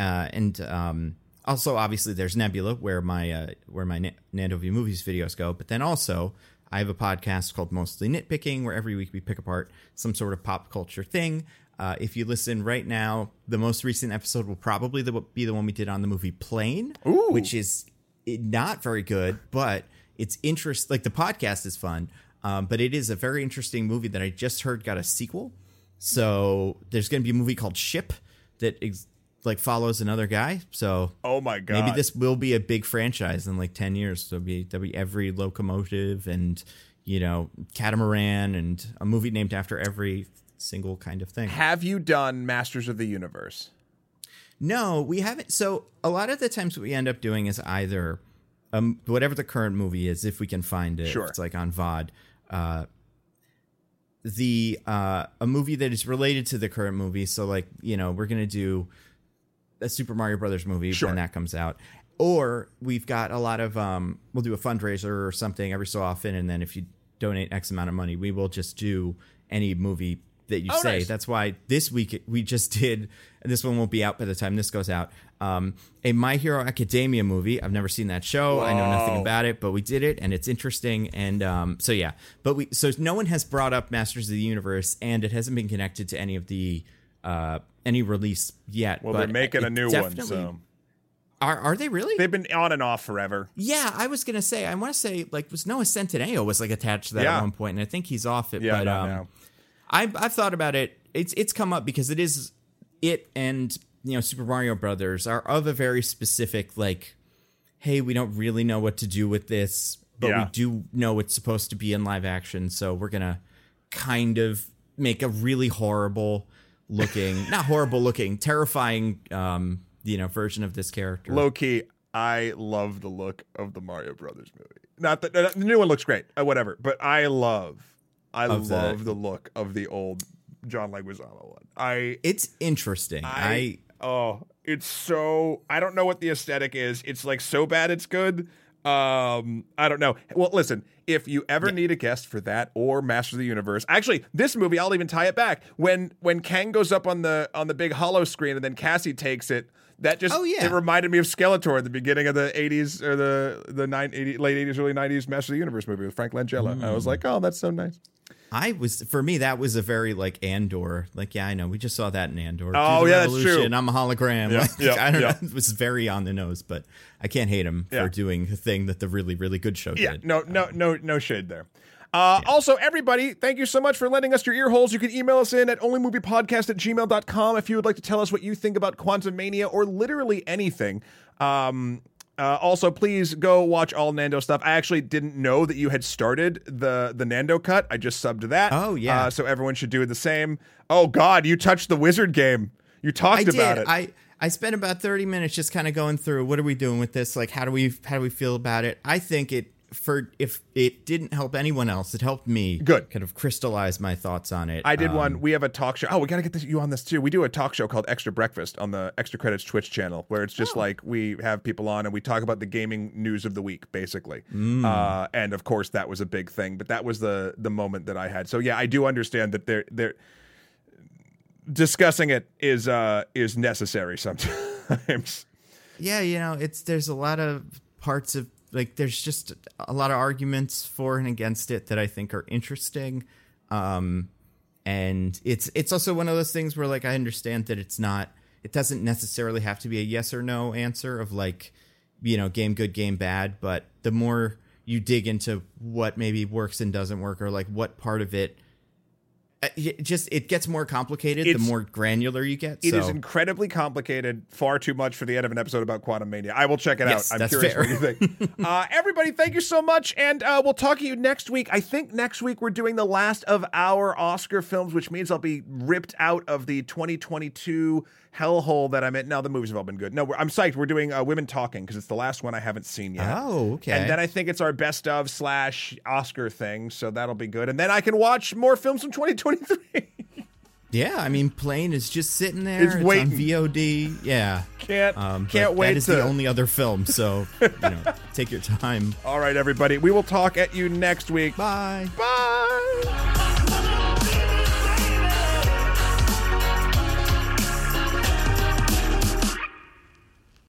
uh, and um, also obviously there's Nebula where my uh, where my Na- Nando V Movies videos go, but then also I have a podcast called Mostly Nitpicking where every week we pick apart some sort of pop culture thing. Uh, if you listen right now, the most recent episode will probably the, be the one we did on the movie Plane, Ooh. which is not very good, but it's interest. Like the podcast is fun, um, but it is a very interesting movie that I just heard got a sequel. So there's going to be a movie called Ship that ex- like follows another guy. So Oh my god! maybe this will be a big franchise in like 10 years. There'll be, there'll be every locomotive and, you know, catamaran and a movie named after every single kind of thing. Have you done Masters of the Universe? No, we haven't. So a lot of the times what we end up doing is either um, whatever the current movie is, if we can find it, Sure. it's like on VOD. Uh, the uh, a movie that is related to the current movie. So like you know we're gonna do a Super Mario Brothers movie Sure. when that comes out. Or we've got a lot of um, we'll do a fundraiser or something every so often, and then if you donate X amount of money, we will just do any movie that you Oh, say. nice. That's why this week we just did. And this one won't be out by the time this goes out. Um, a My Hero Academia movie. I've never seen that show. I know nothing about it, but we did it, and it's interesting. And um, so yeah, but we so no one has brought up Masters of the Universe, and it hasn't been connected to any of the uh, any release yet. Well, but they're making a new one, so Are are they really? they've been on and off forever. yeah, I was gonna say. I want to say like was Noah Centineo was like attached to that Yeah. at one point, and I think he's off it. Yeah, but um. I've I've thought about it. It's it's come up because it is it and you know Super Mario Brothers are of a very specific like, hey, we don't really know what to do with this, but Yeah. we do know it's supposed to be in live action, so we're gonna kind of make a really horrible looking, not horrible looking, terrifying, um, you know, version of this character. Low key, I love the look of the Mario Brothers movie. Not that the new one looks great, uh, whatever, but I love, I Of the- love the look of the old John Leguizamo one. I it's interesting. I, I, oh, it's so I don't know what the aesthetic is. It's like so bad it's good. Um, I don't know. Well, listen, if you ever need a guest for that or Master of the Universe, actually, this movie I'll even tie it back when when Kang goes up on the on the big hollow screen and then Cassie takes it. That just Oh, yeah. it reminded me of Skeletor at the beginning of the 80s or the the nine, 80, late 80s early 90s Master of the Universe movie with Frank Langella. I was hmm. like, "Oh, that's so nice." I was for me that was a very like Andor. Like yeah, I know we just saw that in Andor. Oh, Do the yeah, that's Revolution, true. I'm a hologram. Yeah, Like, yeah, I don't yeah. know. It was very on the nose, but I can't hate him Yeah. for doing the thing that the really really good show Yeah, did. no, no, no, no shade there. Uh, Also, everybody, thank you so much for lending us your ear holes. You can email us in at onlymoviepodcast at gmail.com if you would like to tell us what you think about Quantumania or literally anything. Um, uh, also, please go watch all Nando stuff. I actually didn't know that you had started the the Nando cut. I just subbed to that. Oh, yeah. Uh, so everyone should do the same. Oh God, you touched the wizard game. You talked I about did. it. I I spent about 30 minutes just kind of going through what are we doing with this? Like how do we how do we feel about it? I think it for if it didn't help anyone else, it helped me. Good. Kind of crystallize my thoughts on it. I did Um, one. We have a talk show. Oh, we got to get this, you on this too. We do a talk show called Extra Breakfast on the Extra Credits Twitch channel, where it's Oh. just like we have people on and we talk about the gaming news of the week, basically. Mm. Uh, and of course, that was a big thing. But that was the the moment that I had. So yeah, I do understand that they're they're discussing it is uh is necessary sometimes. Yeah, you know, it's there's a lot of parts of like there's just a lot of arguments for and against it that I think are interesting. Um and it's it's also one of those things where like I understand that it's not it doesn't necessarily have to be a yes or no answer of like you know, game good, game bad, but the more you dig into what maybe works and doesn't work or like what part of it it just it gets more complicated It's- the more granular you get. It is so. incredibly complicated, far too much for the end of an episode about Quantumania. I will check it Yes, out. I'm that's curious fair. what you think. uh, everybody, thank you so much, and uh, we'll talk to you next week. I think next week we're doing the last of our Oscar films, which means I'll be ripped out of the 2022 hellhole that I'm in. Now the movies have all been good. No, I'm psyched. We're doing uh, Women Talking because it's the last one I haven't seen yet. Oh, okay. And then I think it's our best of slash Oscar thing, so that'll be good. And then I can watch more films from 2023. Yeah, I mean, Plane is just sitting there. It's It's, waiting. on VOD. Yeah, can't um, can't wait That is to. the only other film, so you know, take your time. All right, everybody. We will talk at you next week. Bye. Bye.